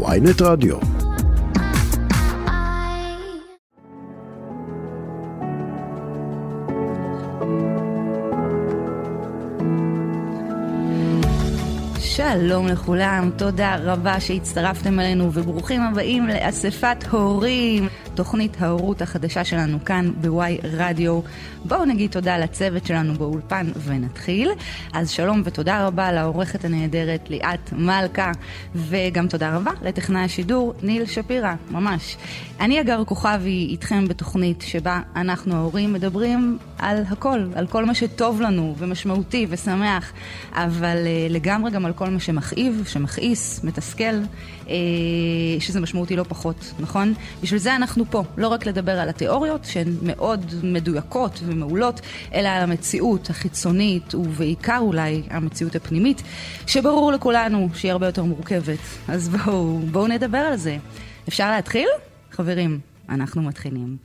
ויינט רדיו. שלום לכולם, תודה רבה שהצטרפתם אלינו וברוכים הבאים לאספת הורים, תוכנית ההורות החדשה שלנו כאן בוואי רדיו. בואו נגיד תודה לצוות שלנו באולפן ונתחיל. אז שלום ותודה רבה לעורכת הנהדרת ליאת מלכה, וגם תודה רבה לטכנאי השידור ניל שפירא, ממש. אני אגר כוכבי איתכם בתוכנית שבה אנחנו ההורים מדברים על הכל, על כל מה שטוב לנו ומשמעותי ושמח, אבל uh, לגמרי גם על כל מה שמכאיב, שמכעיס, מתסכל, uh, שזה משמעותי לא פחות, נכון? בשביל זה אנחנו פה, לא רק לדבר על התיאוריות שהן מאוד מדויקות ומעולות, אלא על המציאות החיצונית ובעיקר אולי המציאות הפנימית, שברור לכולנו שהיא הרבה יותר מורכבת. אז בואו, בואו נדבר על זה. אפשר להתחיל? חברים, אנחנו מתחילים.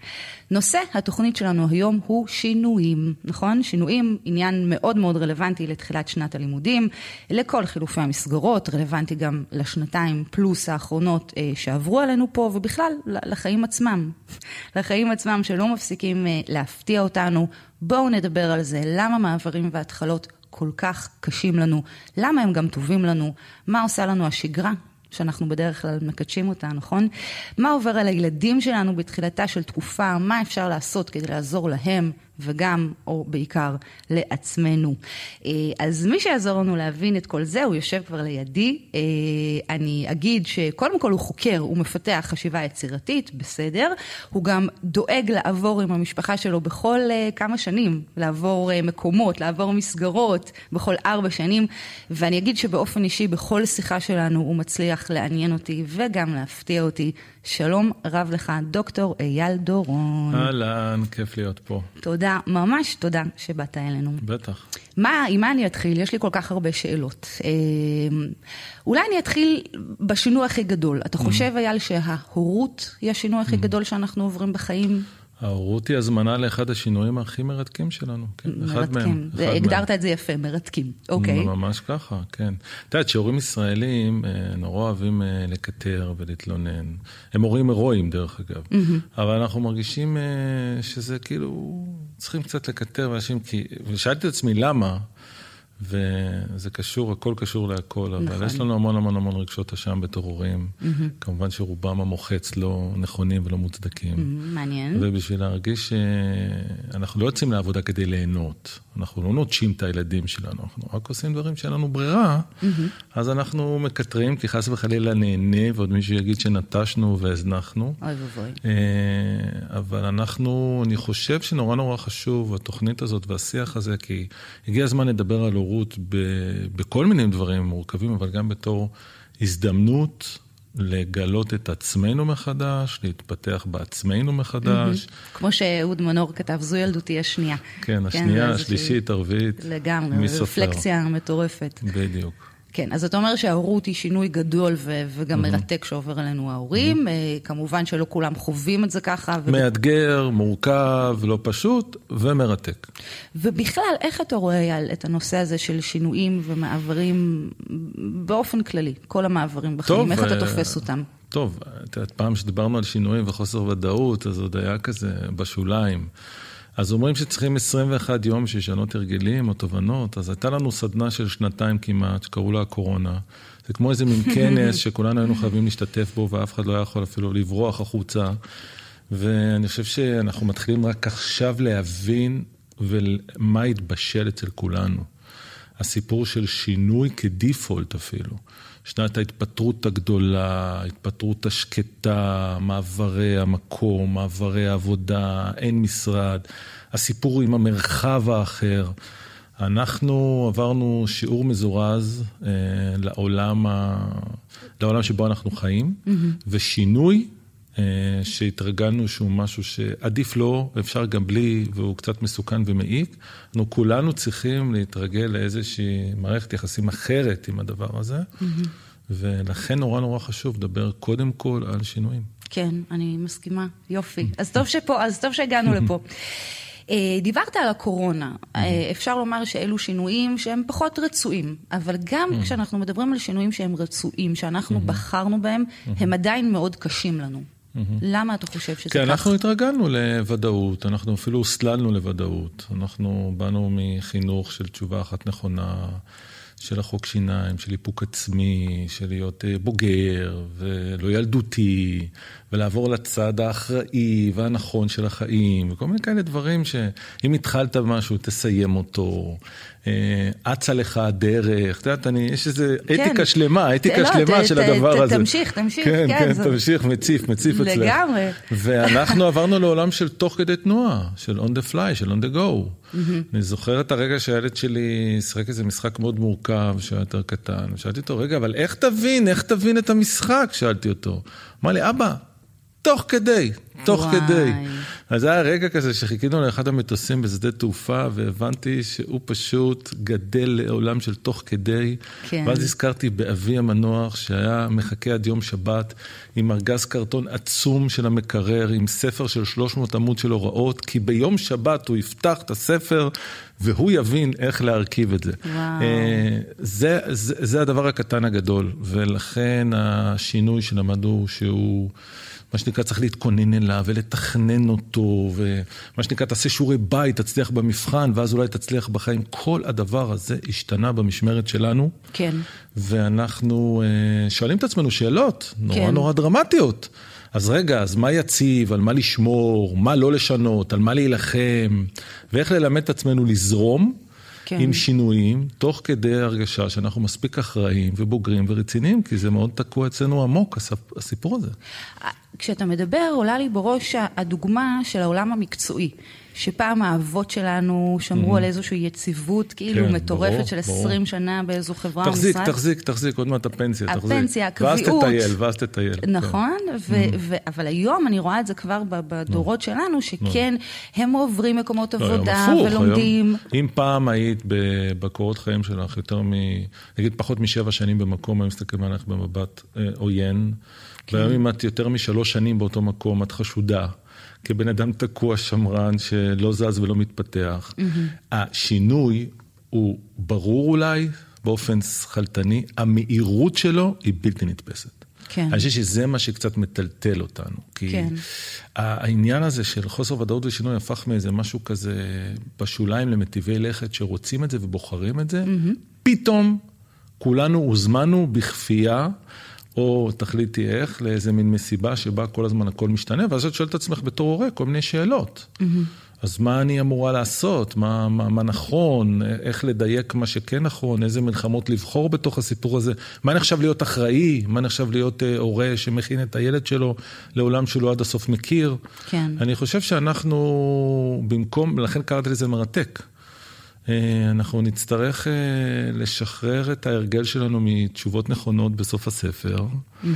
נושא התוכנית שלנו היום הוא שינויים, נכון? שינויים, עניין מאוד מאוד רלוונטי לתחילת שנת הלימודים, לכל חילופי המסגרות, רלוונטי גם לשנתיים פלוס האחרונות אה, שעברו עלינו פה, ובכלל לחיים עצמם, לחיים עצמם שלא מפסיקים אה, להפתיע אותנו. בואו נדבר על זה, למה מעברים והתחלות כל כך קשים לנו, למה הם גם טובים לנו, מה עושה לנו השגרה שאנחנו בדרך כלל מקדשים אותה, נכון? מה עובר על הילדים שלנו בתחילתה של תקופה, מה אפשר לעשות כדי לעזור להם וגם, או בעיקר, לעצמנו. אה, אז מי שיעזור לנו להבין את כל זה, הוא יושב כבר לידי. אה, אני אגיד שקודם כל הוא חוקר, הוא מפתח חשיבה יצירתית, בסדר. הוא גם דואג לעבור עם המשפחה שלו בכל אה, כמה שנים, לעבור מקומות, לעבור מסגרות, בכל ארבע שנים. ואני אגיד שבאופן אישי, בכל שיחה שלנו הוא מצליח לעניין אותי וגם להפתיע אותי. שלום רב לך, דוקטור אייל דורון. אהלן, כיף להיות פה. תודה, ממש תודה שבאת אלינו. בטח. מה, עם מה אני אתחיל? יש לי כל כך הרבה שאלות. אה, אולי אני אתחיל בשינוי הכי גדול. אתה חושב, אייל, שההורות היא השינוי הכי גדול שאנחנו עוברים בחיים? ההורות היא הזמנה לאחד השינויים הכי מרתקים שלנו, כן, אחד מהם. מרתקים, הגדרת את זה יפה, מרתקים, אוקיי. ממש ככה, כן. את יודעת שהורים ישראלים אה, נורא אוהבים אה, לקטר ולהתלונן. הם הורים הירואיים דרך אגב, אבל אנחנו מרגישים אה, שזה כאילו, צריכים קצת לקטר ואנשים, כי, ושאלתי את עצמי למה, וזה קשור, הכל קשור להכל, אבל נכון. יש לנו המון המון המון רגשות אשם בתור הורים. Mm-hmm. כמובן שרובם המוחץ לא נכונים ולא מוצדקים. Mm-hmm, מעניין. ובשביל להרגיש שאנחנו לא יוצאים לעבודה כדי ליהנות. אנחנו לא נוטשים את הילדים שלנו, אנחנו רק עושים דברים שאין לנו ברירה, mm-hmm. אז אנחנו מקטרים, כי חס וחלילה נהנה, ועוד מישהו יגיד שנטשנו והזנחנו. אוי ואבוי. אבל אנחנו, אני חושב שנורא נורא חשוב, התוכנית הזאת והשיח הזה, כי הגיע הזמן לדבר על הורות בכל מיני דברים מורכבים, אבל גם בתור הזדמנות לגלות את עצמנו מחדש, להתפתח בעצמנו מחדש. כמו שאהוד מנור כתב, זו ילדותי השנייה. כן, השנייה, השלישית, הרביעית. לגמרי, רפלקציה מטורפת. בדיוק. כן, אז אתה אומר שההורות היא שינוי גדול ו- וגם mm-hmm. מרתק שעובר עלינו ההורים. Mm-hmm. כמובן שלא כולם חווים את זה ככה. ו... מאתגר, מורכב, לא פשוט ומרתק. ובכלל, איך אתה רואה את הנושא הזה של שינויים ומעברים באופן כללי, כל המעברים בחיים, טוב, איך אתה אה, תופס אותם? טוב, את יודעת, פעם שדיברנו על שינויים וחוסר ודאות, אז עוד היה כזה בשוליים. אז אומרים שצריכים 21 יום שישנות הרגלים או תובנות, אז הייתה לנו סדנה של שנתיים כמעט, שקראו לה הקורונה. זה כמו איזה מין כנס שכולנו היינו חייבים להשתתף בו, ואף אחד לא היה יכול אפילו לברוח החוצה. ואני חושב שאנחנו מתחילים רק עכשיו להבין ומה התבשל אצל כולנו. הסיפור של שינוי כדיפולט אפילו. שנת ההתפטרות הגדולה, ההתפטרות השקטה, מעברי המקום, מעברי העבודה, אין משרד, הסיפור עם המרחב האחר. אנחנו עברנו שיעור מזורז אה, לעולם, ה... לעולם שבו אנחנו חיים, mm-hmm. ושינוי שהתרגלנו שהוא משהו שעדיף לא, אפשר גם בלי, והוא קצת מסוכן ומעיק. אנחנו כולנו צריכים להתרגל לאיזושהי מערכת יחסים אחרת עם הדבר הזה, mm-hmm. ולכן נורא נורא חשוב לדבר קודם כל על שינויים. כן, אני מסכימה, יופי. אז טוב שפה, אז טוב שהגענו לפה. אה, דיברת על הקורונה, mm-hmm. אפשר לומר שאלו שינויים שהם פחות רצויים, אבל גם mm-hmm. כשאנחנו מדברים על שינויים שהם רצויים, שאנחנו mm-hmm. בחרנו בהם, mm-hmm. הם עדיין מאוד קשים לנו. Mm-hmm. למה אתה חושב שזה ככה? כי אנחנו התרגלנו לוודאות, אנחנו אפילו הוסללנו לוודאות. אנחנו באנו מחינוך של תשובה אחת נכונה. של החוק שיניים, של איפוק עצמי, של להיות אה, בוגר ולא ילדותי, ולעבור לצד האחראי והנכון של החיים, וכל מיני כאלה דברים שאם התחלת במשהו, תסיים אותו. אה, אצה לך הדרך, את יודעת, אני, יש איזו כן. אתיקה שלמה, אתיקה לא, שלמה ת, של ת, הדבר ת, הזה. תמשיך, תמשיך, כן, כן, כן זה... תמשיך, מציף, מציף אצלך. לגמרי. ואנחנו עברנו לעולם של תוך כדי תנועה, של on the fly, של on the go. Mm-hmm. אני זוכר את הרגע שהילד שלי שיחק איזה משחק מאוד מורכב, שהיה יותר קטן, ושאלתי אותו, רגע, אבל איך תבין, איך תבין את המשחק? שאלתי אותו. אמר לי, אבא, תוך כדי, תוך וואי. כדי. אז היה רגע כזה שחיכינו לאחד המטוסים בשדה תעופה, והבנתי שהוא פשוט גדל לעולם של תוך כדי. כן. ואז הזכרתי באבי המנוח, שהיה מחכה עד יום שבת, עם ארגז קרטון עצום של המקרר, עם ספר של 300 עמוד של הוראות, כי ביום שבת הוא יפתח את הספר, והוא יבין איך להרכיב את זה. וואו. אה, זה, זה, זה הדבר הקטן הגדול, ולכן השינוי שלמדו שהוא... מה שנקרא, צריך להתכונן אליו ולתכנן אותו, ומה שנקרא, תעשה שיעורי בית, תצליח במבחן, ואז אולי תצליח בחיים. כל הדבר הזה השתנה במשמרת שלנו. כן. ואנחנו אה, שואלים את עצמנו שאלות נורא כן. נורא דרמטיות. אז רגע, אז מה יציב, על מה לשמור, מה לא לשנות, על מה להילחם, ואיך ללמד את עצמנו לזרום. כן. עם שינויים, תוך כדי הרגשה שאנחנו מספיק אחראים ובוגרים ורציניים, כי זה מאוד תקוע אצלנו עמוק, הסיפור הזה. כשאתה מדבר, עולה לי בראש הדוגמה של העולם המקצועי. שפעם האבות שלנו שמרו mm-hmm. על איזושהי יציבות כאילו כן, מטורפת ברור, של 20 ברור. שנה באיזו חברה או משרד. תחזיק, תחזיק, תחזיק, עוד מעט הפנסיה, תחזיק. הפנסיה, הקביעות. ואז תטייל, ואז תטייל. כן. נכון, כן. ו- mm-hmm. ו- אבל היום אני רואה את זה כבר בדורות mm-hmm. שלנו, שכן, mm-hmm. הם עוברים מקומות לא, עבודה לא, ולומדים. היום, אם פעם היית בקורות חיים שלך יותר מ... נגיד פחות משבע שנים במקום, היו מסתכלים עליך במבט אה, עוין. כן. והיום אם את יותר משלוש שנים באותו מקום, את חשודה. כבן אדם תקוע שמרן שלא זז ולא מתפתח. Mm-hmm. השינוי הוא ברור אולי, באופן שכלתני, המהירות שלו היא בלתי נתפסת. כן. אני חושב שזה מה שקצת מטלטל אותנו. כי כן. העניין הזה של חוסר ודאות ושינוי הפך מאיזה משהו כזה בשוליים למטיבי לכת שרוצים את זה ובוחרים את זה, mm-hmm. פתאום כולנו הוזמנו בכפייה. או תחליטי איך, לאיזה מין מסיבה שבה כל הזמן הכל משתנה, ואז את שואלת את עצמך בתור הורה כל מיני שאלות. Mm-hmm. אז מה אני אמורה לעשות? מה, מה, מה נכון? איך לדייק מה שכן נכון? איזה מלחמות לבחור בתוך הסיפור הזה? מה נחשב להיות אחראי? מה נחשב להיות אה, הורה שמכין את הילד שלו לעולם שהוא לא עד הסוף מכיר? כן. אני חושב שאנחנו, במקום, לכן קראתי לזה מרתק. אה, אנחנו נצטרך אה, לשחרר את ההרגל שלנו מתשובות נכונות בסוף הספר, mm-hmm.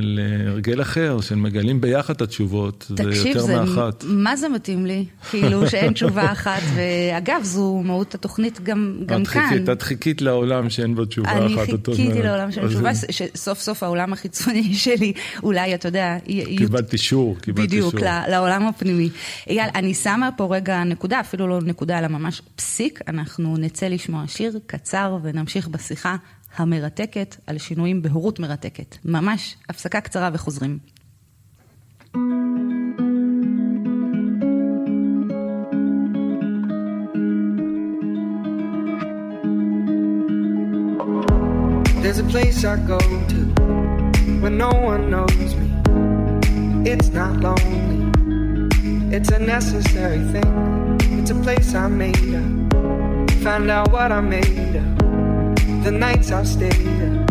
להרגל אחר, של מגלים ביחד את התשובות, זה יותר מאחת. תקשיב, מה זה מתאים לי? כאילו שאין תשובה אחת, ואגב, זו מהות התוכנית גם, גם את כאן. חיכית, את חיכית לעולם שאין בו תשובה אני אחת. אני חיכיתי לעולם שאין תשובה, שסוף סוף העולם החיצוני שלי, אולי, אתה יודע... קיבלת אישור, קיבלת אישור. בדיוק, לעולם הפנימי. אייל, אני שמה פה רגע נקודה, אפילו לא נקודה, אלא ממש פסיק. אנחנו נצא לשמוע שיר קצר ונמשיך בשיחה המרתקת על שינויים בהורות מרתקת. ממש הפסקה קצרה וחוזרים. There's a place I go to when no one knows me. It's not lonely, it's a necessary thing. It's a place I made up. find out what I'm made of. The nights I've stayed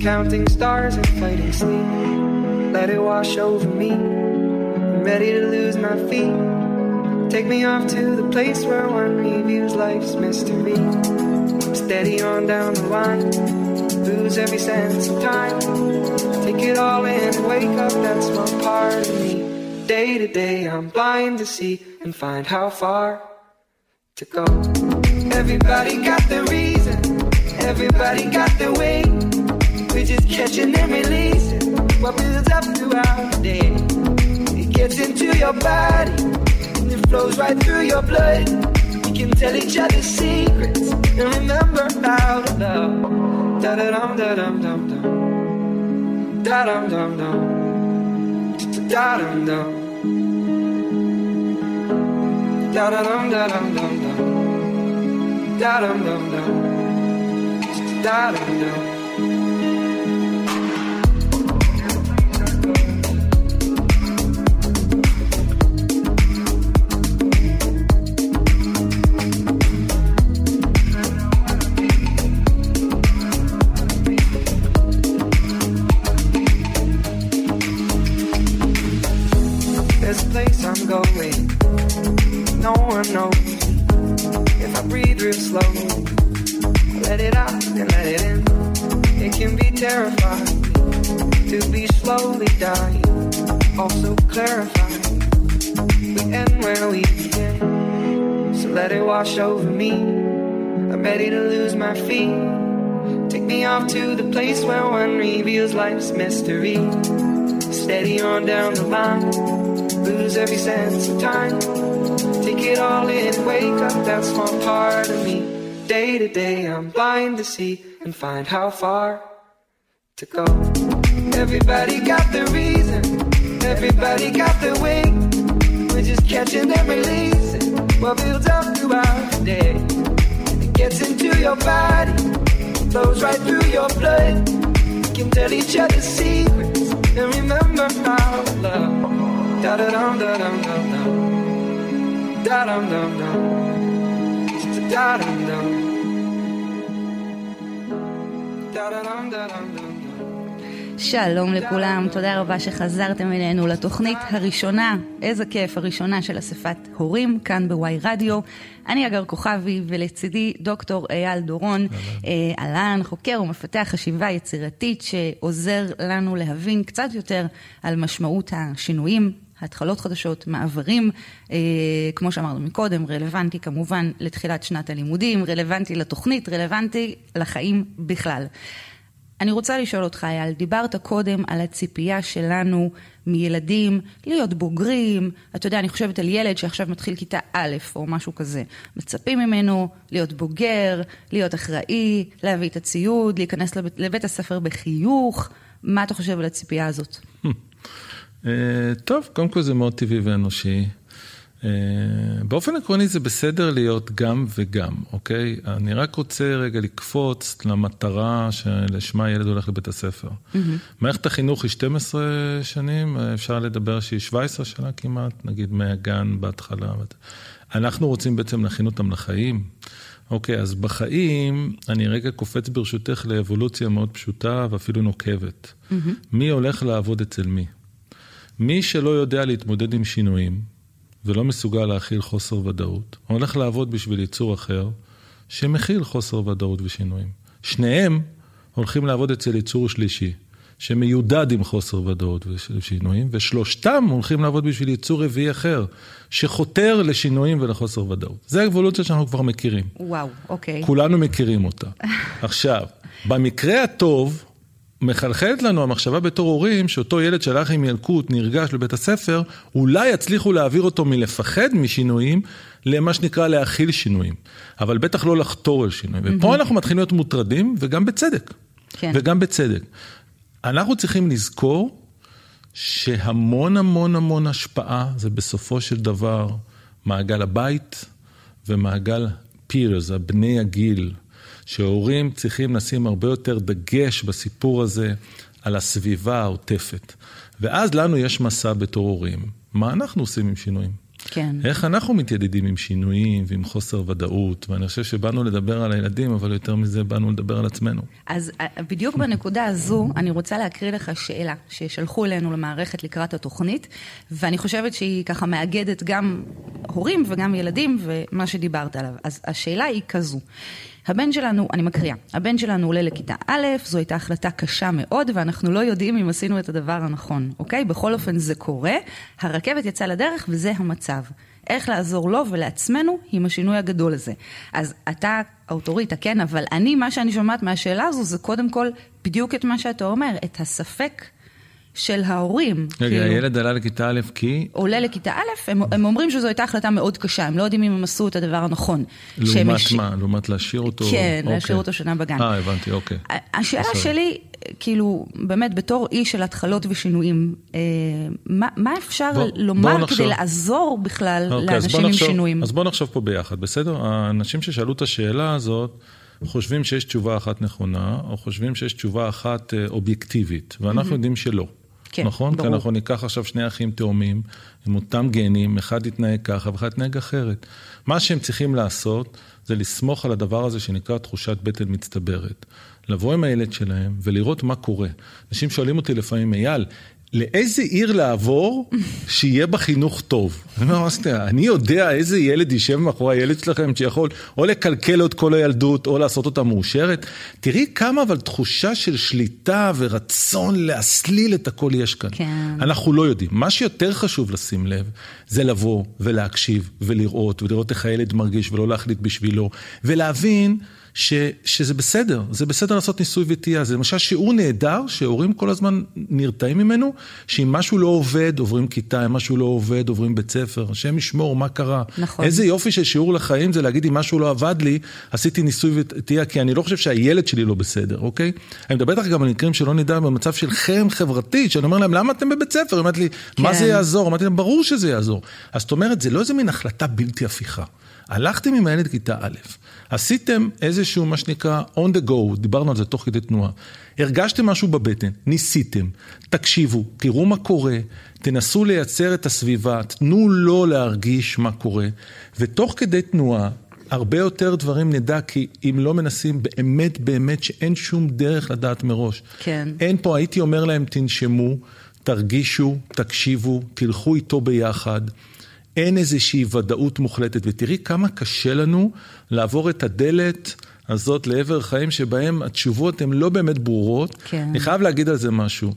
counting stars and fighting sleep. Let it wash over me. I'm ready to lose my feet. Take me off to the place where one reviews life's mystery. Steady on down the line, lose every sense of time. Take it all in wake up, that's one part of me. Day to day, I'm blind to see and find how far to go. Everybody got the reason, everybody got the way. We're just catching and releasing what builds up throughout the day. It gets into your body, and it It flows right through your blood. We can tell each other secrets and remember how to love. Da da dum da dum dum dum. Da dum dum dum. Da dum dum. Da da dum da dum dum dum. Da dum dum dum darling, know. Da let it wash over me. I'm ready to lose my feet. Take me off to the place where one reveals life's mystery. Steady on down the line, lose every sense of time. Take it all in, wake up that small part of me. Day to day, I'm blind to see and find how far to go. Everybody got the reason, everybody got the way. We're just catching and releasing what builds up throughout the day. It gets into your body, flows right through your blood. We can tell each other secrets and remember our love. Da da dum da dum dum dum. Da dum dum dum. Da dum dum. Da da dum da dum dum. שלום לכולם, תודה רבה שחזרתם אלינו לתוכנית הראשונה, איזה כיף, הראשונה של אספת הורים, כאן בוואי רדיו. אני אגר כוכבי, ולצידי דוקטור אייל דורון, אהלן, אה, חוקר ומפתח חשיבה יצירתית, שעוזר לנו להבין קצת יותר על משמעות השינויים התחלות חדשות, מעברים, אה, כמו שאמרנו מקודם, רלוונטי כמובן לתחילת שנת הלימודים, רלוונטי לתוכנית, רלוונטי לחיים בכלל. אני רוצה לשאול אותך, אייל, דיברת קודם על הציפייה שלנו מילדים להיות בוגרים. אתה יודע, אני חושבת על ילד שעכשיו מתחיל כיתה א' או משהו כזה. מצפים ממנו להיות בוגר, להיות אחראי, להביא את הציוד, להיכנס לבית, לבית הספר בחיוך. מה אתה חושב על הציפייה הזאת? אה, טוב, קודם כל זה מאוד טבעי ואנושי. אה, באופן עקרוני זה בסדר להיות גם וגם, אוקיי? אני רק רוצה רגע לקפוץ למטרה שלשמה ילד הולך לבית הספר. Mm-hmm. מערכת החינוך היא 12 שנים, אפשר לדבר שהיא 17 שנה כמעט, נגיד מהגן בהתחלה. אנחנו רוצים בעצם להכין אותם לחיים. אוקיי, אז בחיים, אני רגע קופץ ברשותך לאבולוציה מאוד פשוטה ואפילו נוקבת. Mm-hmm. מי הולך לעבוד אצל מי? מי שלא יודע להתמודד עם שינויים, ולא מסוגל להכיל חוסר ודאות, הולך לעבוד בשביל יצור אחר שמכיל חוסר ודאות ושינויים. שניהם הולכים לעבוד אצל יצור שלישי, שמיודד עם חוסר ודאות ושינויים, ושלושתם הולכים לעבוד בשביל יצור רביעי אחר, שחותר לשינויים ולחוסר ודאות. זה האבולוציה שאנחנו כבר מכירים. וואו, אוקיי. כולנו מכירים אותה. עכשיו, במקרה הטוב, מחלחלת לנו המחשבה בתור הורים, שאותו ילד שהלך עם ילקוט נרגש לבית הספר, אולי יצליחו להעביר אותו מלפחד משינויים, למה שנקרא להכיל שינויים. אבל בטח לא לחתור אל שינויים. ופה אנחנו מתחילים להיות מוטרדים, וגם בצדק. כן. וגם בצדק. אנחנו צריכים לזכור שהמון המון המון השפעה זה בסופו של דבר מעגל הבית ומעגל פירס, הבני הגיל. שהורים צריכים לשים הרבה יותר דגש בסיפור הזה על הסביבה העוטפת. ואז לנו יש מסע בתור הורים, מה אנחנו עושים עם שינויים? כן. איך אנחנו מתיידדים עם שינויים ועם חוסר ודאות, ואני חושב שבאנו לדבר על הילדים, אבל יותר מזה באנו לדבר על עצמנו. אז אה, בדיוק בנקודה הזו, אני רוצה להקריא לך שאלה ששלחו אלינו למערכת לקראת התוכנית, ואני חושבת שהיא ככה מאגדת גם הורים וגם ילדים ומה שדיברת עליו. אז השאלה היא כזו. הבן שלנו, אני מקריאה, הבן שלנו עולה לכיתה א', זו הייתה החלטה קשה מאוד, ואנחנו לא יודעים אם עשינו את הדבר הנכון, אוקיי? בכל אופן זה קורה, הרכבת יצאה לדרך וזה המצב. איך לעזור לו ולעצמנו עם השינוי הגדול הזה. אז אתה אוטוריטה, כן, אבל אני, מה שאני שומעת מהשאלה הזו זה קודם כל בדיוק את מה שאתה אומר, את הספק של ההורים. רגע, כאילו. הילד עלה לכיתה א' כי... עולה לכיתה א', הם, הם אומרים שזו הייתה החלטה מאוד קשה, הם לא יודעים אם הם עשו את הדבר הנכון. לעומת הש- מה? לעומת להשאיר אותו? כן, אוקיי. להשאיר אותו שנה בגן. אה, הבנתי, אוקיי. השאלה בסדר. שלי, כאילו, באמת, בתור איש של התחלות ושינויים, אה, מה, מה אפשר בוא- לומר בוא. כדי לעזור בכלל אוקיי, לאנשים עם נחשוב- שינויים? אז בואו נחשוב פה ביחד, בסדר? האנשים ששאלו את השאלה הזאת, חושבים שיש תשובה אחת נכונה, או חושבים שיש תשובה אחת אה, אובייקטיבית, ואנחנו יודעים שלא. כן, נכון? ברור. כי אנחנו ניקח עכשיו שני אחים תאומים, עם אותם גנים, אחד יתנהג ככה ואחד יתנהג אחרת. מה שהם צריכים לעשות, זה לסמוך על הדבר הזה שנקרא תחושת בטן מצטברת. לבוא עם הילד שלהם ולראות מה קורה. אנשים שואלים אותי לפעמים, אייל, לאיזה עיר לעבור שיהיה בה חינוך טוב? אני יודע איזה ילד יישב מאחורי הילד שלכם שיכול או לקלקל את כל הילדות או לעשות אותה מאושרת. תראי כמה אבל תחושה של שליטה ורצון להסליל את הכל יש כאן. כן. אנחנו לא יודעים. מה שיותר חשוב לשים לב, זה לבוא ולהקשיב ולראות, ולראות איך הילד מרגיש ולא להחליט בשבילו, ולהבין ש, שזה בסדר, זה בסדר לעשות ניסוי וטעייה. זה למשל שיעור נהדר שהורים כל הזמן נרתעים ממנו, שאם משהו לא עובד, עוברים כיתה, אם משהו לא עובד, עוברים בית ספר. השם ישמור, מה קרה? נכון. איזה יופי של שיעור לחיים זה להגיד, אם משהו לא עבד לי, עשיתי ניסוי וטעייה, כי אני לא חושב שהילד שלי לא בסדר, אוקיי? אני מדבר איתך גם על מקרים שלא נדע במצב של חרם חברתי, שאני אומר להם, למה אתם בבית ספר? היא אומרת לי, מה כן. זה יעזור? אמרתי להם, ברור שזה יעזור. אז זאת אומרת, זה לא איזה מין החלטה בלתי הפיכה. הלכתם עם הילד כיתה א', עשיתם איזשהו, מה שנקרא, on the go, דיברנו על זה תוך כדי תנועה. הרגשתם משהו בבטן, ניסיתם, תקשיבו, תראו מה קורה, תנסו לייצר את הסביבה, תנו לו להרגיש מה קורה, ותוך כדי תנועה, הרבה יותר דברים נדע, כי אם לא מנסים, באמת באמת שאין שום דרך לדעת מראש. כן. אין פה, הייתי אומר להם, תנשמו, תרגישו, תקשיבו, תלכו איתו ביחד. אין איזושהי ודאות מוחלטת, ותראי כמה קשה לנו לעבור את הדלת הזאת לעבר חיים שבהם התשובות הן לא באמת ברורות. כן. אני חייב להגיד על זה משהו.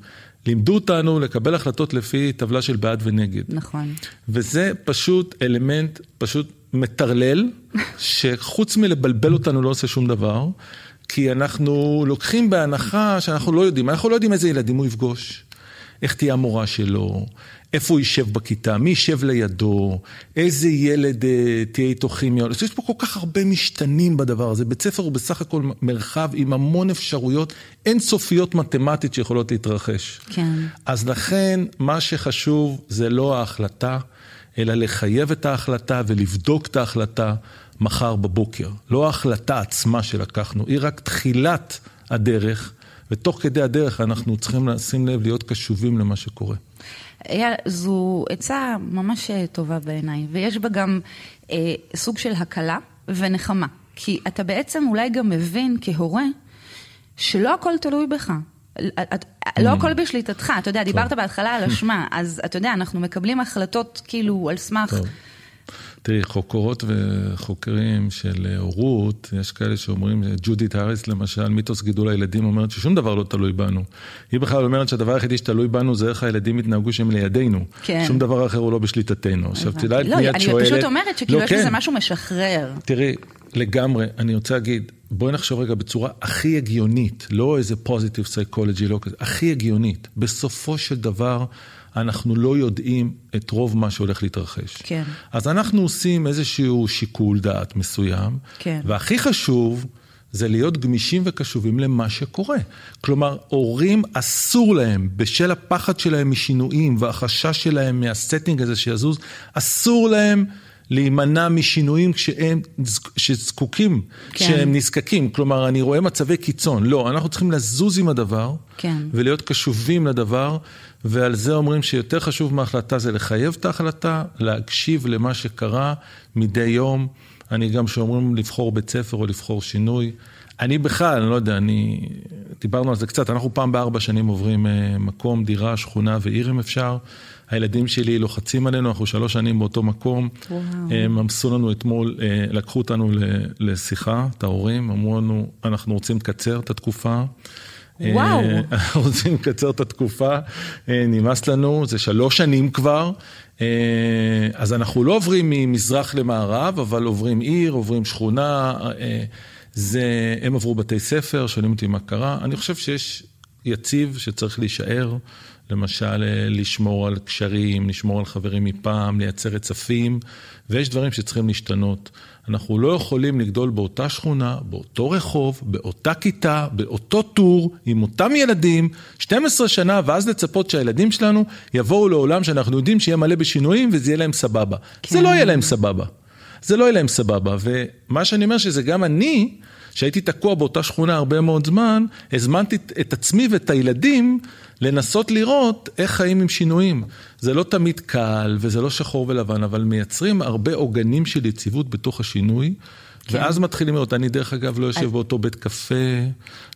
לימדו אותנו לקבל החלטות לפי טבלה של בעד ונגד. נכון. וזה פשוט אלמנט פשוט מטרלל, שחוץ מלבלבל אותנו לא עושה שום דבר, כי אנחנו לוקחים בהנחה שאנחנו לא יודעים, אנחנו לא יודעים איזה ילדים הוא יפגוש, איך תהיה המורה שלו, איפה הוא יישב בכיתה, מי יישב לידו, איזה ילד אה, תהיה איתו כימיה, יש פה כל כך הרבה משתנים בדבר הזה, בית ספר הוא בסך הכל מרחב עם המון אפשרויות אינסופיות מתמטית שיכולות להתרחש. כן. אז לכן, מה שחשוב זה לא ההחלטה, אלא לחייב את ההחלטה ולבדוק את ההחלטה מחר בבוקר. לא ההחלטה עצמה שלקחנו, היא רק תחילת הדרך, ותוך כדי הדרך אנחנו צריכים לשים לב להיות קשובים למה שקורה. אייל, זו עצה ממש אה, טובה בעיניי, ויש בה גם אה, סוג של הקלה ונחמה. כי אתה בעצם אולי גם מבין כהורה, שלא הכל תלוי בך. לא הכל בשליטתך, אתה יודע, דיברת בהתחלה על אשמה, אז אתה יודע, אנחנו מקבלים החלטות כאילו על סמך... תראי, חוקרות וחוקרים של הורות, יש כאלה שאומרים, ג'ודית האריס למשל, מיתוס גידול הילדים, אומרת ששום דבר לא תלוי בנו. היא בכלל אומרת שהדבר היחידי שתלוי בנו זה איך הילדים יתנהגו שהם לידינו. כן. שום דבר אחר הוא לא בשליטתנו. עכשיו. תדעי, לא, מי את אני שואלת? פשוט אומרת שכאילו לא, יש בזה כן. משהו משחרר. תראי, לגמרי, אני רוצה להגיד, בואי נחשוב רגע בצורה הכי הגיונית, לא איזה פוזיטיב סייקולוגי, לא כזה, הכי הגיונית. בסופו של דבר, אנחנו לא יודעים את רוב מה שהולך להתרחש. כן. אז אנחנו עושים איזשהו שיקול דעת מסוים, כן. והכי חשוב, זה להיות גמישים וקשובים למה שקורה. כלומר, הורים אסור להם, בשל הפחד שלהם משינויים והחשש שלהם מהסטינג הזה שיזוז, אסור להם להימנע משינויים כשהם שזקוקים, כן. כשהם נזקקים. כלומר, אני רואה מצבי קיצון. לא, אנחנו צריכים לזוז עם הדבר, כן. ולהיות קשובים לדבר, ועל זה אומרים שיותר חשוב מההחלטה זה לחייב את ההחלטה, להקשיב למה שקרה מדי יום. אני גם שאומרים לבחור בית ספר או לבחור שינוי. אני בכלל, אני לא יודע, אני... דיברנו על זה קצת, אנחנו פעם בארבע שנים עוברים אה, מקום, דירה, שכונה ועיר אם אפשר. הילדים שלי לוחצים עלינו, אנחנו שלוש שנים באותו מקום. וואו. הם עשו לנו אתמול, אה, לקחו אותנו לשיחה, את ההורים, אמרו לנו, אנחנו רוצים לקצר את התקופה. וואו. אה, אנחנו רוצים לקצר את התקופה, אה, נמאס לנו, זה שלוש שנים כבר. אה, אז אנחנו לא עוברים ממזרח למערב, אבל עוברים עיר, עוברים שכונה. זה, הם עברו בתי ספר, שואלים אותי מה קרה. אני חושב שיש יציב שצריך להישאר. למשל, לשמור על קשרים, לשמור על חברים מפעם, לייצר רצפים, ויש דברים שצריכים להשתנות. אנחנו לא יכולים לגדול באותה שכונה, באותו רחוב, באותה כיתה, באותו טור, עם אותם ילדים, 12 שנה, ואז לצפות שהילדים שלנו יבואו לעולם שאנחנו יודעים שיהיה מלא בשינויים וזה יהיה להם סבבה. כן. זה לא יהיה להם סבבה. זה לא יהיה להם סבבה. ומה שאני אומר שזה גם אני, שהייתי תקוע באותה שכונה הרבה מאוד זמן, הזמנתי את עצמי ואת הילדים לנסות לראות איך חיים עם שינויים. זה לא תמיד קל וזה לא שחור ולבן, אבל מייצרים הרבה עוגנים של יציבות בתוך השינוי. כן. ואז מתחילים לראות, אני דרך אגב לא יושב באותו בית קפה,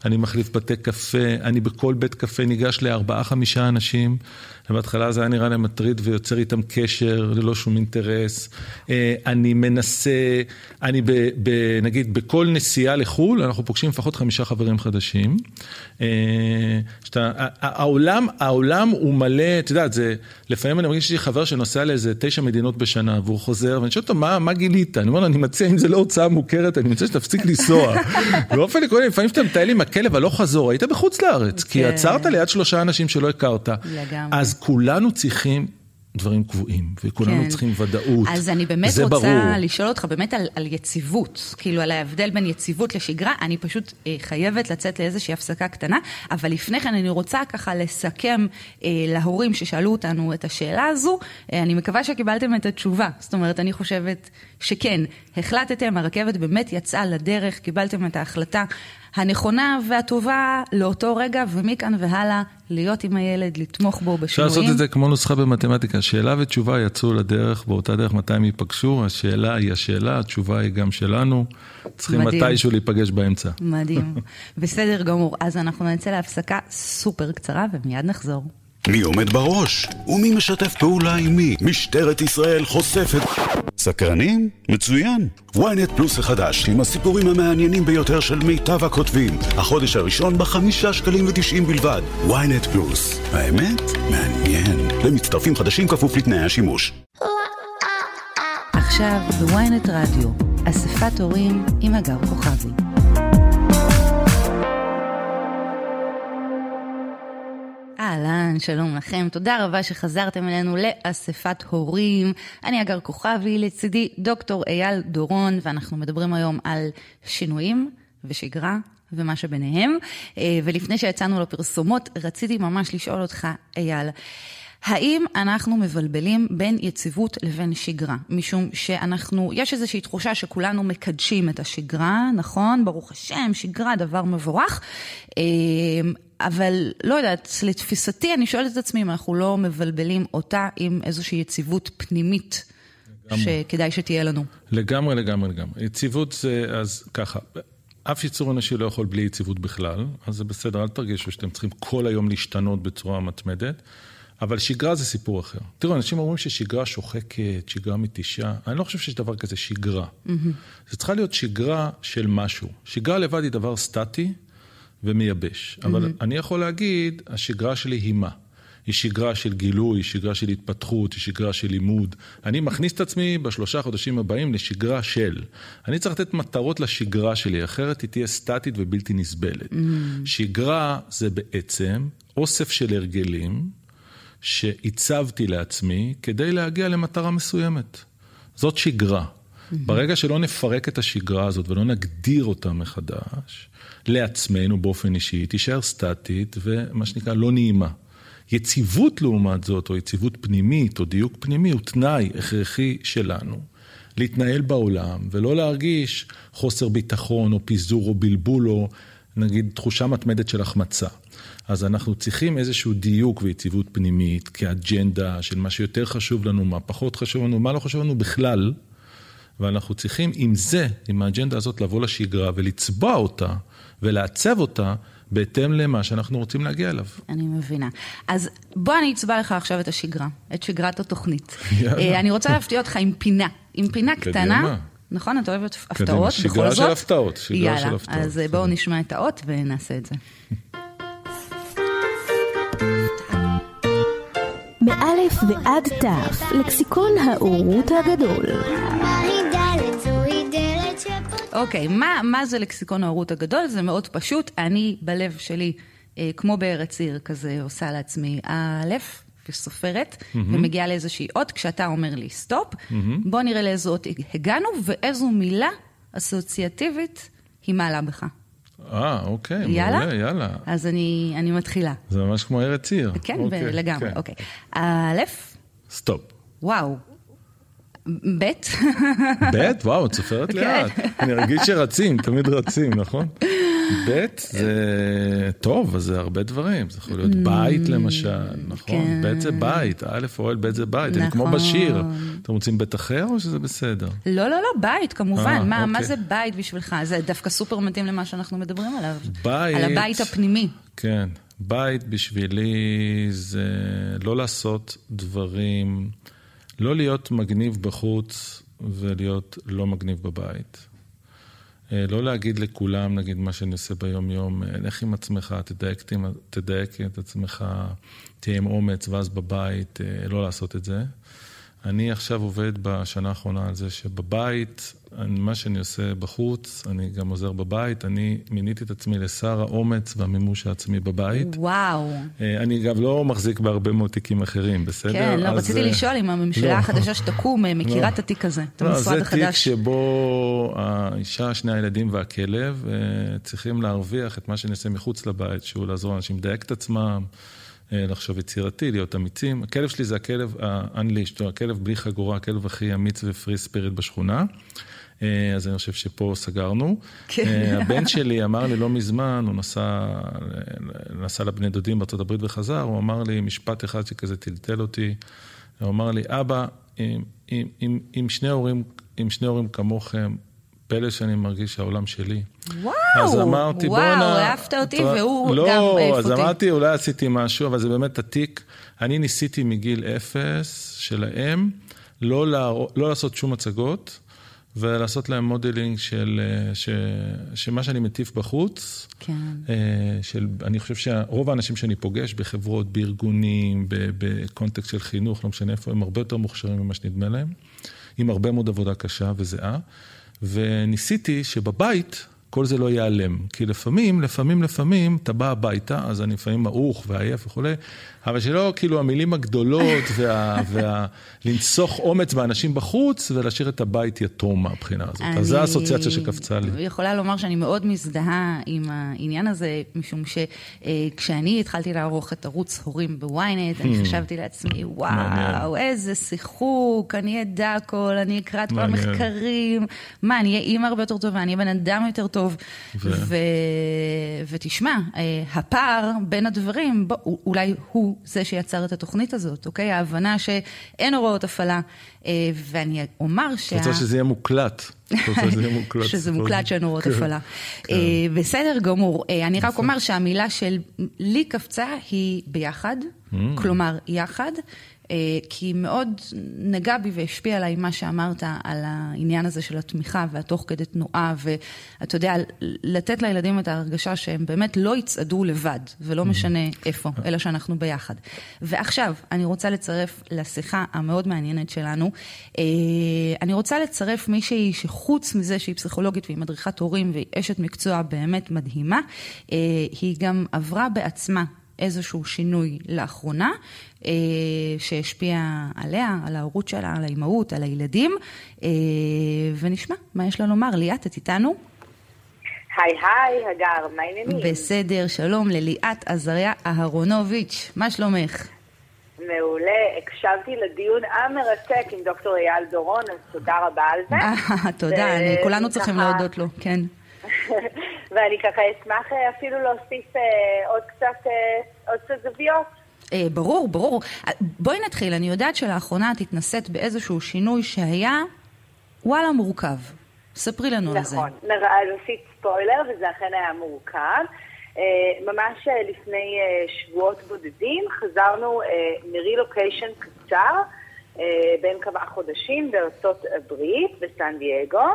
אני מחליף בתי קפה, אני בכל בית קפה ניגש לארבעה חמישה אנשים, ובהתחלה זה היה נראה להם מטריד ויוצר איתם קשר ללא שום אינטרס. אה, אני מנסה, אני ב, ב, נגיד בכל נסיעה לחו"ל, אנחנו פוגשים לפחות חמישה חברים חדשים. אה, שאתה, העולם, העולם הוא מלא, את יודעת, זה, לפעמים אני מרגיש שיש לי חבר שנוסע לאיזה תשע מדינות בשנה, והוא חוזר, ואני שואל אותו, מה, מה גילית? אני אומר לו, אני מציע, אם זה לא הוצאה מוכרת, אני מציע שתפסיק לנסוע. באופן עקרוני, לפעמים שאתה מטייל עם הכלב הלוך חזור, היית בחוץ לארץ, כי כן. עצרת ליד שלושה אנשים שלא הכרת. לגמרי. אז כולנו צריכים דברים קבועים, וכולנו כן. צריכים ודאות, אז אני באמת רוצה ברור. לשאול אותך באמת על, על יציבות, כאילו על ההבדל בין יציבות לשגרה, אני פשוט אה, חייבת לצאת לאיזושהי הפסקה קטנה, אבל לפני כן אני רוצה ככה לסכם אה, להורים ששאלו אותנו את השאלה הזו, אה, אני מקווה שקיבלתם את התשובה, זאת אומרת, אני חושבת שכן, החלטתם, הרכבת באמת יצאה לדרך, קיבלתם את ההחלטה. הנכונה והטובה לאותו רגע, ומכאן והלאה להיות עם הילד, לתמוך בו בשינויים. אפשר לעשות את זה כמו נוסחה במתמטיקה, שאלה ותשובה יצאו לדרך, באותה דרך מתי הם ייפגשו, השאלה היא השאלה, התשובה היא גם שלנו, צריכים מדהים. מתישהו להיפגש באמצע. מדהים, בסדר גמור, אז אנחנו נצא להפסקה סופר קצרה ומיד נחזור. מי עומד בראש? ומי משתף פעולה עם מי? משטרת ישראל חושפת... סקרנים? מצוין. ynet פלוס החדש, עם הסיפורים המעניינים ביותר של מיטב הכותבים. החודש הראשון בחמישה שקלים ותשעים בלבד. ynet פלוס. האמת? מעניין. למצטרפים חדשים כפוף לתנאי השימוש. עכשיו בוויינט רדיו, אספת הורים עם הגר כוכבי. אהלן, שלום לכם. תודה רבה שחזרתם אלינו לאספת הורים. אני אגר כוכבי, לצידי דוקטור אייל דורון, ואנחנו מדברים היום על שינויים ושגרה ומה שביניהם. אה, ולפני שיצאנו לפרסומות, רציתי ממש לשאול אותך, אייל, האם אנחנו מבלבלים בין יציבות לבין שגרה? משום שאנחנו, יש איזושהי תחושה שכולנו מקדשים את השגרה, נכון? ברוך השם, שגרה, דבר מבורך. אה, אבל לא יודעת, לתפיסתי אני שואלת את עצמי אם אנחנו לא מבלבלים אותה עם איזושהי יציבות פנימית לגמרי. שכדאי שתהיה לנו. לגמרי, לגמרי, לגמרי. יציבות זה, אז ככה, אף יצור אנושי לא יכול בלי יציבות בכלל, אז זה בסדר, אל תרגישו שאתם צריכים כל היום להשתנות בצורה מתמדת. אבל שגרה זה סיפור אחר. תראו, אנשים אומרים ששגרה שוחקת, שגרה מתישה. אני לא חושב שיש דבר כזה שגרה. Mm-hmm. זה צריכה להיות שגרה של משהו. שגרה לבד היא דבר סטטי ומייבש. Mm-hmm. אבל אני יכול להגיד, השגרה שלי היא מה? היא שגרה של גילוי, היא שגרה של התפתחות, היא שגרה של לימוד. אני מכניס את עצמי בשלושה חודשים הבאים לשגרה של. אני צריך לתת מטרות לשגרה שלי, אחרת היא תהיה סטטית ובלתי נסבלת. Mm-hmm. שגרה זה בעצם אוסף של הרגלים. שהצבתי לעצמי כדי להגיע למטרה מסוימת. זאת שגרה. Mm-hmm. ברגע שלא נפרק את השגרה הזאת ולא נגדיר אותה מחדש, לעצמנו באופן אישי, היא תישאר סטטית ומה שנקרא לא נעימה. יציבות לעומת זאת, או יציבות פנימית, או דיוק פנימי, הוא תנאי הכרחי שלנו. להתנהל בעולם ולא להרגיש חוסר ביטחון או פיזור או בלבול או נגיד תחושה מתמדת של החמצה. אז אנחנו צריכים איזשהו דיוק ויציבות פנימית כאג'נדה של מה שיותר חשוב לנו, מה פחות חשוב לנו, מה לא חשוב לנו בכלל. ואנחנו צריכים עם זה, עם האג'נדה הזאת, לבוא לשגרה ולצבוע אותה ולעצב אותה בהתאם למה שאנחנו רוצים להגיע אליו. אני מבינה. אז בוא אני אצבע לך עכשיו את השגרה, את שגרת התוכנית. יאללה. אה, אני רוצה להפתיע אותך עם פינה, עם פינה קטנה. נכון? את אוהבת הפתעות בכל זאת? שגרה של הפתעות, שגרה של הפתעות. יאללה, אז בואו נשמע את האות ונעשה את זה. מאלף ועד תף, לקסיקון האורות הגדול. אוקיי, okay, מה, מה זה לקסיקון ההורות הגדול? זה מאוד פשוט. אני בלב שלי אה, כמו בארץ עיר כזה, עושה לעצמי א', וסופרת, mm-hmm. ומגיעה לאיזושהי אות, כשאתה אומר לי סטופ, mm-hmm. בוא נראה לאיזו אות הגענו, ואיזו מילה אסוציאטיבית היא מעלה בך. אה, אוקיי, יאללה? מעולה, יאללה. אז אני, אני מתחילה. זה ממש כמו ארץ עיר. כן, אוקיי, לגמרי, כן. אוקיי. א', stop. וואו. ב', ב', וואו, את סופרת כן. לאט. אני רגיל שרצים, תמיד רצים, נכון? ב' זה טוב, אז זה הרבה דברים. זה יכול להיות בית למשל, נכון? כן. ב' זה בית, א' אוהל, ב' זה בית. אני כמו נכון. בשיר. אתם רוצים בית אחר או שזה בסדר? לא, לא, לא, בית, כמובן. אה, מה, מה אוקיי. זה בית בשבילך? זה דווקא סופר מתאים למה שאנחנו מדברים עליו. בית... על הבית הפנימי. כן, בית בשבילי זה לא לעשות דברים, לא להיות מגניב בחוץ ולהיות לא מגניב בבית. אה, לא להגיד לכולם, נגיד, מה שאני עושה ביום-יום, אה, לך עם עצמך, תדייק, תדייק את עצמך, תהיה עם אומץ, ואז בבית אה, לא לעשות את זה. אני עכשיו עובד בשנה האחרונה על זה שבבית, מה שאני עושה בחוץ, אני גם עוזר בבית. אני מיניתי את עצמי לשר האומץ והמימוש העצמי בבית. וואו. אה, אני גם לא מחזיק בהרבה מאוד תיקים אחרים, בסדר? כן, לא, אז, רציתי אה, לשאול אם הממשלה לא. החדשה שתקום אה, מכירה לא. את התיק הזה, את לא, המשרד זה תיק החדש. שבו האישה, שני הילדים והכלב צריכים להרוויח את מה שאני עושה מחוץ לבית, שהוא לעזור לאנשים לדייק את עצמם, לחשוב יצירתי, להיות אמיצים. הכלב שלי זה הכלב ה-unleashed, הכלב בלי חגורה, הכלב הכי אמיץ ופרי ספיריט בשכונה. אה, אז אני חושב שפה סגרנו. כן. אה, הבן שלי אמר לי לא מזמן, הוא נסע, נסע לבני דודים בארצות הברית וחזר, הוא אמר לי משפט אחד שכזה טלטל אותי. הוא אמר לי, אבא, אם, אם, אם, אם, שני הורים, אם שני הורים כמוכם, פלא שאני מרגיש שהעולם שלי. וואו, אז אמרתי, וואו, בואנה... העפת אותי אתה- והוא לא, גם העיף אז אותי. אמרתי, אולי עשיתי משהו, אבל זה באמת התיק. אני ניסיתי מגיל אפס שלהם לא, להרא... לא לעשות שום הצגות, ולעשות להם modeling של ש... שמה שאני מטיף בחוץ, כן. אה, של, אני חושב שרוב האנשים שאני פוגש בחברות, בארגונים, ב context של חינוך, לא משנה איפה, הם הרבה יותר מוכשרים ממה שנדמה להם, עם הרבה מאוד עבודה קשה וזיעה, וניסיתי שבבית כל זה לא ייעלם, כי לפעמים, לפעמים, לפעמים, אתה בא הביתה, אז אני לפעמים מעוך ועייף וכולי, אבל שלא כאילו המילים הגדולות וה... וה... לנסוך אומץ באנשים בחוץ ולהשאיר את הבית יתום מהבחינה הזאת. אז זו האסוציאציה שקפצה לי. אני יכולה לומר שאני מאוד מזדהה עם העניין הזה, משום שכשאני התחלתי לערוך את ערוץ הורים בוויינט, אני חשבתי לעצמי, וואו, Hmm. איזה שיחוק, אני אדע הכל, אני אקרא את כל. המחקרים, מה, אני אהיה אימא הרבה יותר טובה, אני אהיה בן אדם יותר טוב. ו- ו... ותשמע, אה, הפער בין הדברים, בוא, אולי הוא זה שיצר את התוכנית הזאת, אוקיי? ההבנה שאין הוראות הפעלה, אה, ואני אומר שה... את רוצה שזה יהיה מוקלט. שזה מוקלט. שאין הוראות כן, הפעלה. כן. אה, בסדר גמור. אה, אני רק אומר שהמילה של לי קפצה היא ביחד, Mm. כלומר יחד, כי מאוד נגע בי והשפיע עליי מה שאמרת על העניין הזה של התמיכה והתוך כדי תנועה, ואתה יודע, לתת לילדים את ההרגשה שהם באמת לא יצעדו לבד, ולא משנה איפה, אלא שאנחנו ביחד. ועכשיו, אני רוצה לצרף לשיחה המאוד מעניינת שלנו, אה, אני רוצה לצרף מישהי שחוץ מזה שהיא פסיכולוגית והיא מדריכת הורים והיא אשת מקצוע באמת מדהימה, אה, היא גם עברה בעצמה איזשהו שינוי לאחרונה, אה, שהשפיע עליה, על ההורות שלה, על האימהות, על הילדים, אה, ונשמע מה יש לה לומר. ליאת, את איתנו? היי היי, הגר, מה העניינים? בסדר, שלום לליאת עזריה אהרונוביץ', מה שלומך? מעולה, הקשבתי לדיון המרתק עם דוקטור אייל דורון, אז תודה רבה על זה. אה, תודה, אני- כולנו צריכים להודות לו, כן. ואני ככה אשמח אה, אפילו להוסיף אה, עוד קצת, אה, עוד קצת זוויות. אה, ברור, ברור. בואי נתחיל, אני יודעת שלאחרונה את התנסית באיזשהו שינוי שהיה, וואלה, מורכב. ספרי לנו על זה. נכון, אז עשית ספוילר, וזה אכן היה מורכב. אה, ממש אה, לפני אה, שבועות בודדים חזרנו אה, מרילוקיישן קצר, אה, בין כמה חודשים בארצות הברית, בסן דייגו.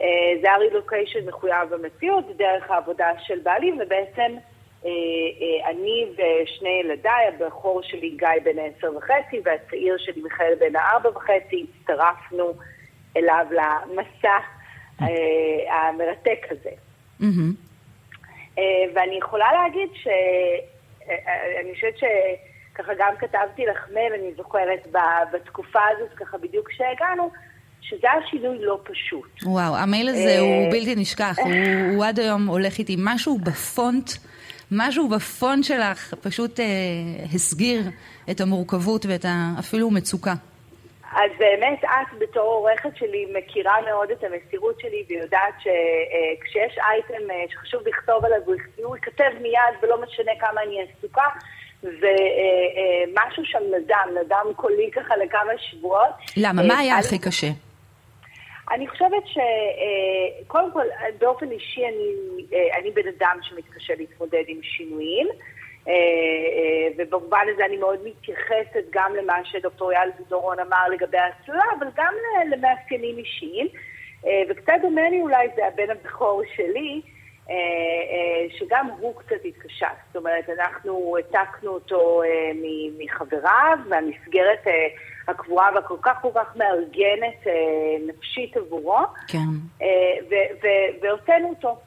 אה, זה היה רילוקיישן מחויב במציאות, דרך העבודה של בעלי, ובעצם אה, אה, אני ושני ילדיי, הבכור שלי גיא בן עשר וחצי, והצעיר שלי מיכאל בן הארבע וחצי, הצטרפנו אליו למסע המרתק הזה. ואני יכולה להגיד ש... אני חושבת שככה גם כתבתי לך מייל, אני זוכרת, בתקופה הזאת, ככה בדיוק כשהגענו, שזה היה שינוי לא פשוט. וואו, המייל הזה הוא בלתי נשכח, הוא, הוא עד היום הולך איתי. משהו בפונט, משהו בפונט שלך פשוט אה, הסגיר את המורכבות ואת ה, אפילו מצוקה. אז באמת את בתור עורכת שלי מכירה מאוד את המסירות שלי ויודעת שכשיש אייטם שחשוב לכתוב עליו, הוא ייכתב מיד ולא משנה כמה אני עסוקה. ומשהו שם נדם, נדם קולי ככה לכמה שבועות. למה? מה היה הכי קשה? אני חושבת שקודם כל, באופן אישי אני, אני בן אדם שמתקשה להתמודד עם שינויים. ובמובן הזה אני מאוד מתייחסת גם למה שדוקטור יאל דורון אמר לגבי ההסללה, אבל גם למאפיינים אישיים. וקצת דומה לי אולי זה הבן הבכור שלי, שגם הוא קצת התקשה. זאת אומרת, אנחנו העתקנו אותו מחבריו, מהמסגרת הקבועה והכל כך כל כך מארגנת נפשית עבורו. כן. והוצאנו אותו.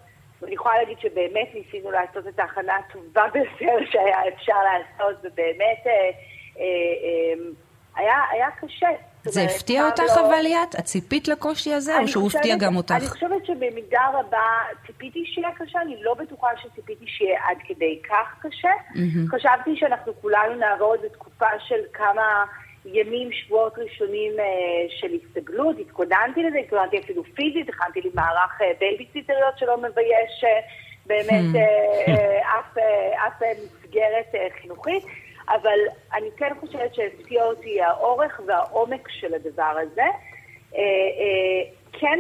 ואני יכולה להגיד שבאמת ניסינו לעשות את ההכנה הטובה ביותר שהיה אפשר לעשות, ובאמת אה, אה, אה, היה, היה קשה. זה הפתיע אותך לא... אבל ליאת? את ציפית לקושי הזה, או שהוא הפתיע גם אותך? אני חושבת שבמידה רבה ציפיתי שיהיה קשה, אני לא בטוחה שציפיתי שיהיה עד כדי כך קשה. Mm-hmm. חשבתי שאנחנו כולנו נעבור את תקופה של כמה... ימים, שבועות ראשונים אה, של הסתגלות, התכוננתי לזה, התכוננתי אפילו פיזית, הכנתי לי מערך אה, בייביסיטריות שלא מבייש אה, באמת hmm. אף, אף מסגרת חינוכית, אבל אני כן חושבת שהפתיע אותי האורך והעומק של הדבר הזה. כן,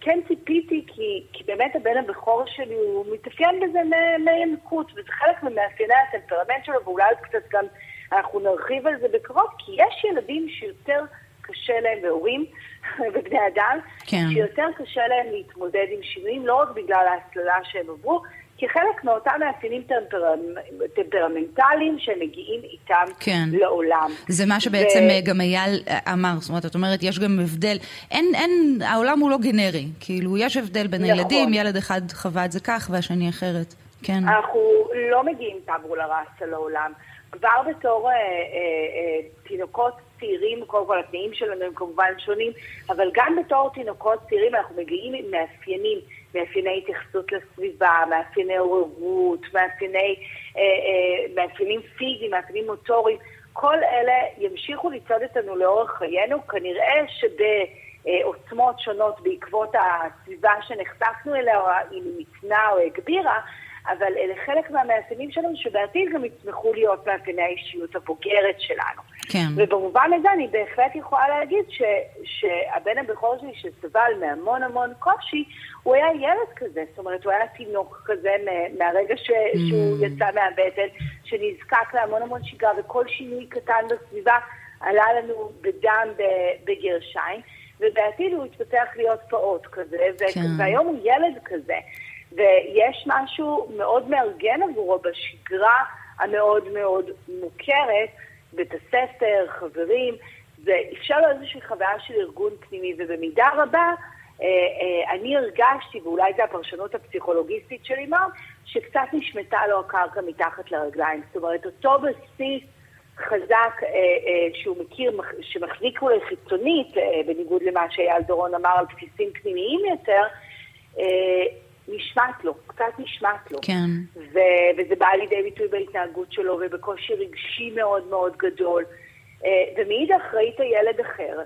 כן ציפיתי, כי, כי באמת הבן הבכור שלי הוא מתאפיין בזה מינקות, וזה חלק ממאפייני הטמפרמנט שלו, ואולי עוד קצת גם... אנחנו נרחיב על זה בקרוב, כי יש ילדים שיותר קשה להם, והורים ובני אדם, כן. שיותר קשה להם להתמודד עם שינויים, לא רק בגלל ההסללה שהם עברו, כחלק מאותם מאפיינים טמפר... טמפרמנטליים שמגיעים איתם כן. לעולם. זה מה שבעצם ו... גם אייל אמר, זאת אומרת, את אומרת, יש גם הבדל, אין, אין, העולם הוא לא גנרי, כאילו, יש הבדל בין נכון. הילדים, ילד אחד חווה את זה כך והשני אחרת, כן. אנחנו לא מגיעים טאבולה ראסה לעולם. כבר בתור אה, אה, אה, תינוקות צעירים, קודם כל התנאים שלנו הם כמובן שונים, אבל גם בתור תינוקות צעירים אנחנו מגיעים עם מאפיינים, מאפייני התייחסות לסביבה, מאפייני עוררות, מאפייני, אה, אה, מאפיינים פיזיים, מאפיינים מוטוריים, כל אלה ימשיכו לצעוד איתנו לאורך חיינו, כנראה שבעוצמות שונות בעקבות הסביבה שנחשפנו אליה, או אם היא ניתנה או הגבירה, אבל אלה חלק מהמאפיינים שלנו שבעתיד גם יצמחו להיות מאפייני האישיות הבוגרת שלנו. כן. ובמובן הזה אני בהחלט יכולה להגיד ש, שהבן הבכור שלי שסבל מהמון המון קושי, הוא היה ילד כזה, זאת אומרת, הוא היה תינוק כזה מהרגע ש, mm. שהוא יצא מהבטן, שנזקק להמון המון שגרה, וכל שינוי קטן בסביבה עלה לנו בדם בגרשיים. ובעתיד הוא התפתח להיות פעוט כזה, כן. והיום הוא ילד כזה. ויש משהו מאוד מארגן עבורו בשגרה המאוד מאוד מוכרת, בית הספר, חברים, זה אפשר לו איזושהי חוויה של ארגון פנימי, ובמידה רבה אה, אה, אני הרגשתי, ואולי זו הפרשנות הפסיכולוגיסטית של אימר, שקצת נשמטה לו הקרקע מתחת לרגליים. זאת אומרת, אותו בסיס חזק אה, שהוא מכיר, שמחזיק אולי חיצונית, בניגוד למה שאייל דורון אמר על בסיסים פנימיים יותר, נשמט לו, קצת נשמט לו. כן. ו- וזה בא לידי ביטוי בהתנהגות שלו ובקושי רגשי מאוד מאוד גדול. אה, ומאידך ראית ילד אחר,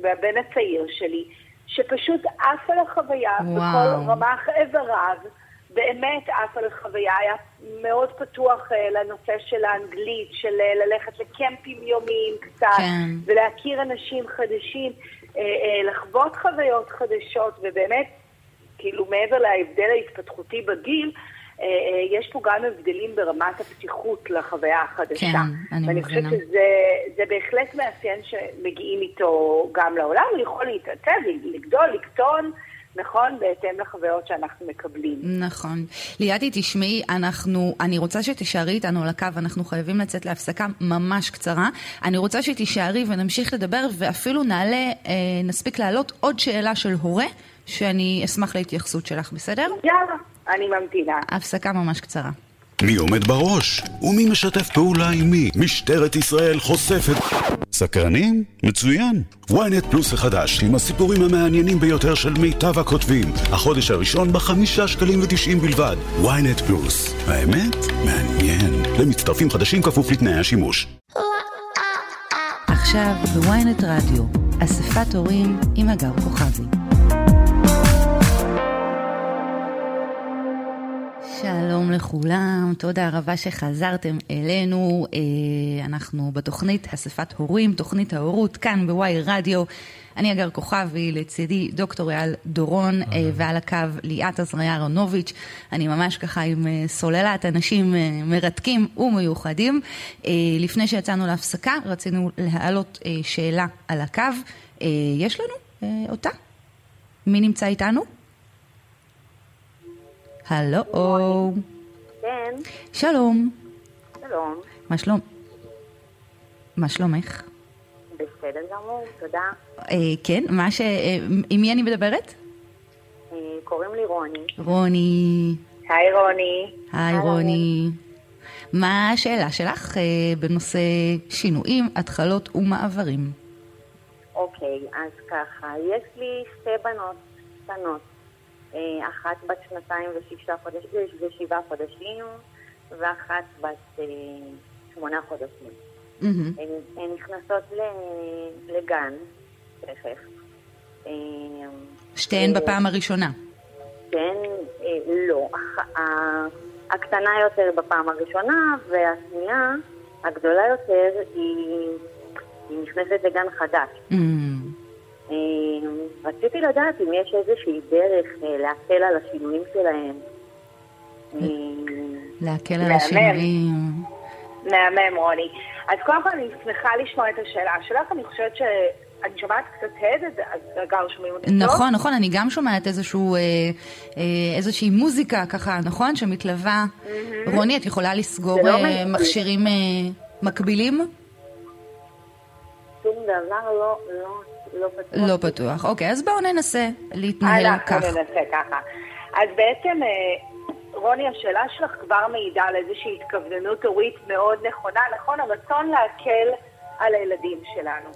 והבן הצעיר שלי, שפשוט עף על החוויה וואו. בכל רמ"ח איבריו, באמת עף על החוויה, היה מאוד פתוח uh, לנושא של האנגלית, של ללכת לקמפים יומיים קצת, כן. ולהכיר אנשים חדשים, לחוות חוויות חדשות, ובאמת כאילו מעבר להבדל ההתפתחותי בגיל, אה, אה, יש פה גם הבדלים ברמת הפתיחות לחוויה החדשה. כן, אני מבינה. ואני חושבת שזה בהחלט מאפיין שמגיעים איתו גם לעולם, הוא יכול להתעצב, לגדול, לקטון. נכון? בהתאם לחוויות שאנחנו מקבלים. נכון. ליאדי, תשמעי, אנחנו, אני רוצה שתישארי איתנו על הקו, אנחנו חייבים לצאת להפסקה ממש קצרה. אני רוצה שתישארי ונמשיך לדבר, ואפילו נעלה, אה, נספיק להעלות עוד שאלה של הורה שאני אשמח להתייחסות שלך, בסדר? יאללה. אני ממתינה. הפסקה ממש קצרה. מי עומד בראש? ומי משתף פעולה עם מי? משטרת ישראל חושפת... סקרנים? מצוין. ynet פלוס החדש, עם הסיפורים המעניינים ביותר של מיטב הכותבים. החודש הראשון בחמישה שקלים ותשעים בלבד. ynet פלוס. האמת? מעניין. למצטרפים חדשים כפוף לתנאי השימוש. עכשיו בוויינט רדיו, אספת הורים עם הגר כוכבי. שלום לכולם, תודה רבה שחזרתם אלינו. אה, אנחנו בתוכנית אספת הורים, תוכנית ההורות, כאן בוואי רדיו. אני אגר כוכבי, לצידי דוקטור אייל דורון, אה, ועל הקו ליאת עזריה אהרונוביץ'. אני ממש ככה עם אה, סוללת אנשים מרתקים ומיוחדים. לפני שיצאנו להפסקה, רצינו להעלות שאלה על הקו. יש לנו אותה? מי נמצא איתנו? הלו. כן. שלום. שלום. מה שלום? מה שלומך? בסדר גמור, תודה. אה, כן, מה ש... אה, עם מי אני מדברת? אה, קוראים לי רוני. רוני. היי רוני. היי רוני. מה השאלה שלך אה, בנושא שינויים, התחלות ומעברים? אוקיי, אז ככה, יש לי שתי בנות קטנות. אה, אחת בת שנתיים ושישה חודשים, ושבעה חודשים, ואחת בת אה, שמונה חודשים. Mm-hmm. הן נכנסות לגן, תכף. אה, שתיהן בפעם הראשונה. כן, לא. הקטנה יותר בפעם הראשונה, והשנייה, הגדולה יותר, היא, היא נכנסת לגן חדש. Mm-hmm. אמ, רציתי לדעת אם יש איזושהי דרך אה, להקל על השינויים שלהם. אמ, להקל על השינויים. מהמם, רוני. אז קודם כל אני שמחה לשמוע את השאלה שלך, אני חושבת ש... אני שומעת קצת הד, אז גר שומעים אותי טוב? נכון, נכון, אני גם שומעת איזשהו, אה, אה, איזושהי מוזיקה ככה, נכון? שמתלווה. רוני, את יכולה לסגור לא מכשירים מקבילים? שום דבר לא, לא לא פתוח. לא פתוח. אוקיי, אז בואו ננסה להתנהל כך. אנחנו ננסה ככה. אז בעצם, אה, רוני, השאלה שלך כבר מעידה על איזושהי התכווננות הורית מאוד נכונה, נכון? הרצון להקל על הילדים שלנו.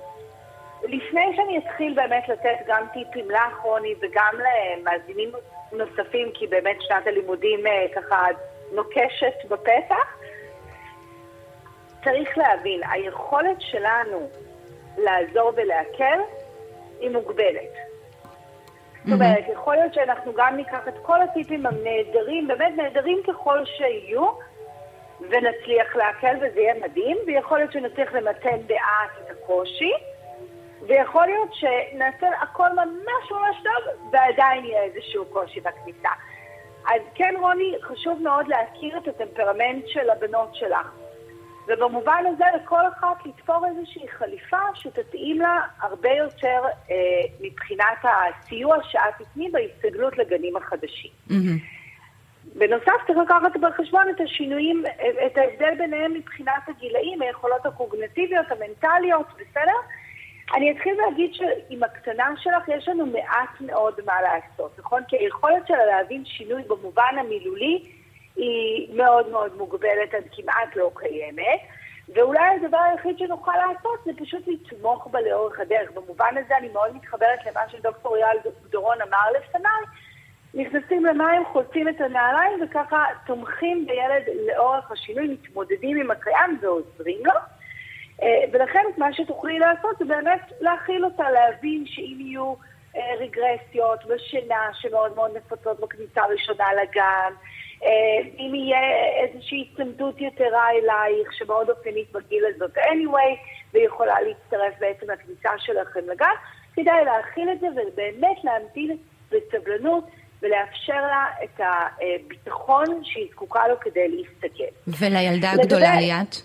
לפני שאני אתחיל באמת לתת גם טיפים לך, רוני, וגם למאזינים נוספים, כי באמת שנת הלימודים אה, ככה נוקשת בפתח, צריך להבין, היכולת שלנו לעזור ולהקל היא מוגבלת. זאת אומרת, יכול להיות שאנחנו גם ניקח את כל הטיפים הנהדרים, באמת נהדרים ככל שיהיו, ונצליח להקל וזה יהיה מדהים, ויכול להיות שנצליח למתן דעת את הקושי, ויכול להיות שנעשה הכל ממש ממש טוב, ועדיין יהיה איזשהו קושי בכניסה. אז כן, רוני, חשוב מאוד להכיר את הטמפרמנט של הבנות שלך. ובמובן הזה לכל אחת לתפור איזושהי חליפה שתתאים לה הרבה יותר אה, מבחינת הסיוע שאת תתני בהסתגלות לגנים החדשים. Mm-hmm. בנוסף, צריך לקחת בחשבון את השינויים, את ההבדל ביניהם מבחינת הגילאים, היכולות הקוגנטיביות, המנטליות, בסדר? אני אתחיל להגיד שעם הקטנה שלך יש לנו מעט מאוד מה לעשות, נכון? כי היכולת שלה להבין שינוי במובן המילולי היא מאוד מאוד מוגבלת עד כמעט לא קיימת. ואולי הדבר היחיד שנוכל לעשות זה פשוט לתמוך בה לאורך הדרך. במובן הזה אני מאוד מתחברת למה שדוקטור אייל דורון אמר לפניי. נכנסים למים, חולצים את הנעליים וככה תומכים בילד לאורך השינוי, מתמודדים עם הקיים ועוזרים לו. אה, ולכן מה שתוכלי לעשות זה באמת להכיל אותה, להבין שאם יהיו אה, רגרסיות בשינה שמאוד מאוד נפוצות בכניסה הראשונה לגן, אם יהיה איזושהי הצמדות יתרה אלייך, שמאוד אופיינית בגיל הזאת anyway, ויכולה להצטרף בעצם לכניסה שלכם לגן, כדאי להכיל את זה ובאמת להמתין בסבלנות ולאפשר לה את הביטחון שהיא זקוקה לו כדי להסתכל. ולילדה הגדולה ליאת?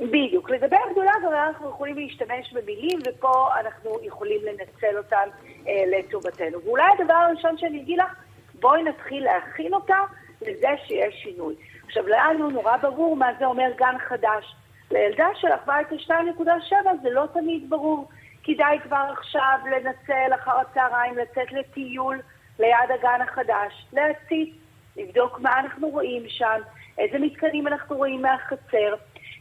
בדיוק. לגבי הגדולה גם אנחנו יכולים להשתמש במילים, ופה אנחנו יכולים לנצל אותן אה, לטובתנו. ואולי הדבר הראשון שאני אגיד לך, בואי נתחיל להכין אותה לזה שיש שינוי. עכשיו, לנו נורא ברור מה זה אומר גן חדש. לילדה שלך בית 2.7 זה לא תמיד ברור. כדאי כבר עכשיו לנצל אחר הצהריים, לצאת לטיול ליד הגן החדש, להציץ, לבדוק מה אנחנו רואים שם, איזה מתקנים אנחנו רואים מהחצר.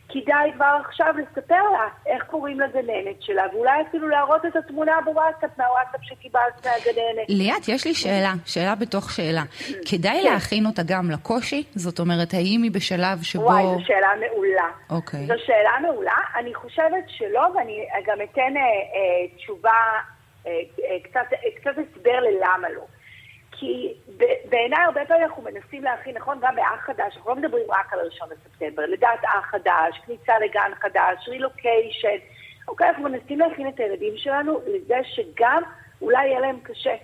כדאי כבר עכשיו לספר לה איך קוראים לגננת שלה, ואולי אפילו להראות את התמונה בוואטסאפ, מהוואטסאפ שקיבלת מהגננת. ליאת, יש לי שאלה, שאלה בתוך שאלה. כדאי כן. להכין אותה גם לקושי? זאת אומרת, האם היא בשלב שבו... וואי, זו שאלה מעולה. אוקיי. זו שאלה מעולה. אני חושבת שלא, ואני גם אתן אה, אה, תשובה, אה, אה, קצת, אה, קצת הסבר ללמה לא. כי בעיניי הרבה פעמים אנחנו מנסים להכין, נכון, גם באח חדש, אנחנו לא מדברים רק על הראשון לספטמבר, לידת אח חדש, כניסה לגן חדש, רילוקיישן, אוקיי, אנחנו מנסים להכין את הילדים שלנו לזה שגם אולי יהיה להם קשה,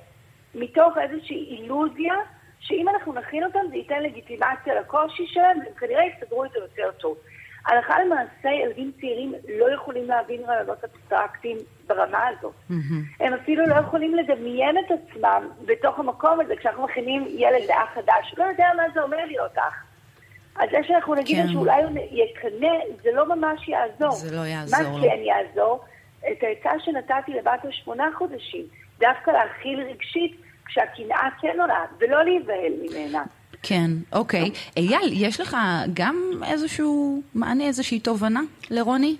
מתוך איזושהי אילוזיה, שאם אנחנו נכין אותם זה ייתן לגיטימציה לקושי שלהם, והם כנראה יסתדרו איתו יותר טוב. הלכה למעשה ילדים צעירים לא יכולים להבין רעיונות אבסטרקטיים ברמה הזאת. הם אפילו לא יכולים לדמיין את עצמם בתוך המקום הזה, כשאנחנו מכינים ילד לאח חדש, לא יודע מה זה אומר להיות אח. אז זה שאנחנו נגיד כן. שאולי הוא יקנא, זה לא ממש יעזור. זה לא יעזור מה לו. כן יעזור? את העצה שנתתי לבת השמונה חודשים, דווקא להכיל רגשית כשהקנאה כן עולה, ולא להיבהל ממנה. כן, אוקיי. אייל, יש לך גם איזשהו מענה, איזושהי תובנה לרוני?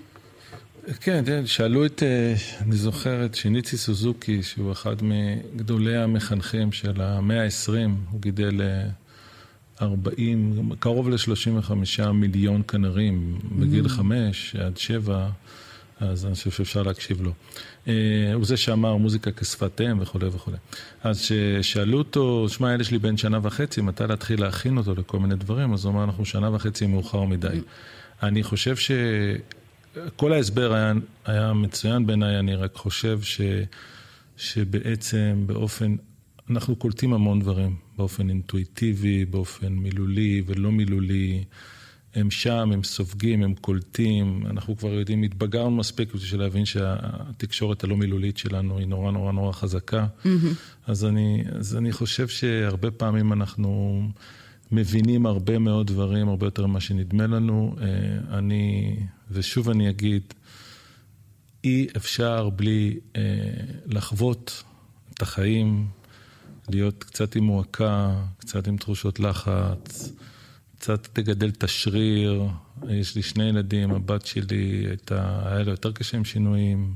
כן, שאלו את, אה, אני זוכר את שיניצי סוזוקי, שהוא אחד מגדולי המחנכים של המאה ה-20, הוא גידל אה, 40, קרוב ל-35 מיליון כנרים בגיל 5 עד 7, אז אני חושב שאפשר להקשיב לו. אה, הוא זה שאמר מוזיקה כשפת אם וכולי וכולי. אז כששאלו אותו, שמע, הילד שלי בן שנה וחצי, מתי להתחיל להכין אותו לכל מיני דברים, אז הוא אמר, אנחנו שנה וחצי מאוחר מדי. אני חושב ש... כל ההסבר היה, היה מצוין בעיניי, אני רק חושב ש, שבעצם באופן, אנחנו קולטים המון דברים, באופן אינטואיטיבי, באופן מילולי ולא מילולי. הם שם, הם סופגים, הם קולטים, אנחנו כבר יודעים, התבגרנו מספיק בשביל להבין שהתקשורת הלא מילולית שלנו היא נורא נורא נורא חזקה. אז, אני, אז אני חושב שהרבה פעמים אנחנו מבינים הרבה מאוד דברים, הרבה יותר ממה שנדמה לנו. אה, אני, ושוב אני אגיד, אי אפשר בלי אה, לחוות את החיים, להיות קצת עם מועקה, קצת עם תחושות לחץ, קצת לגדל את השריר. יש לי שני ילדים, הבת שלי הייתה, היה לה יותר קשה עם שינויים.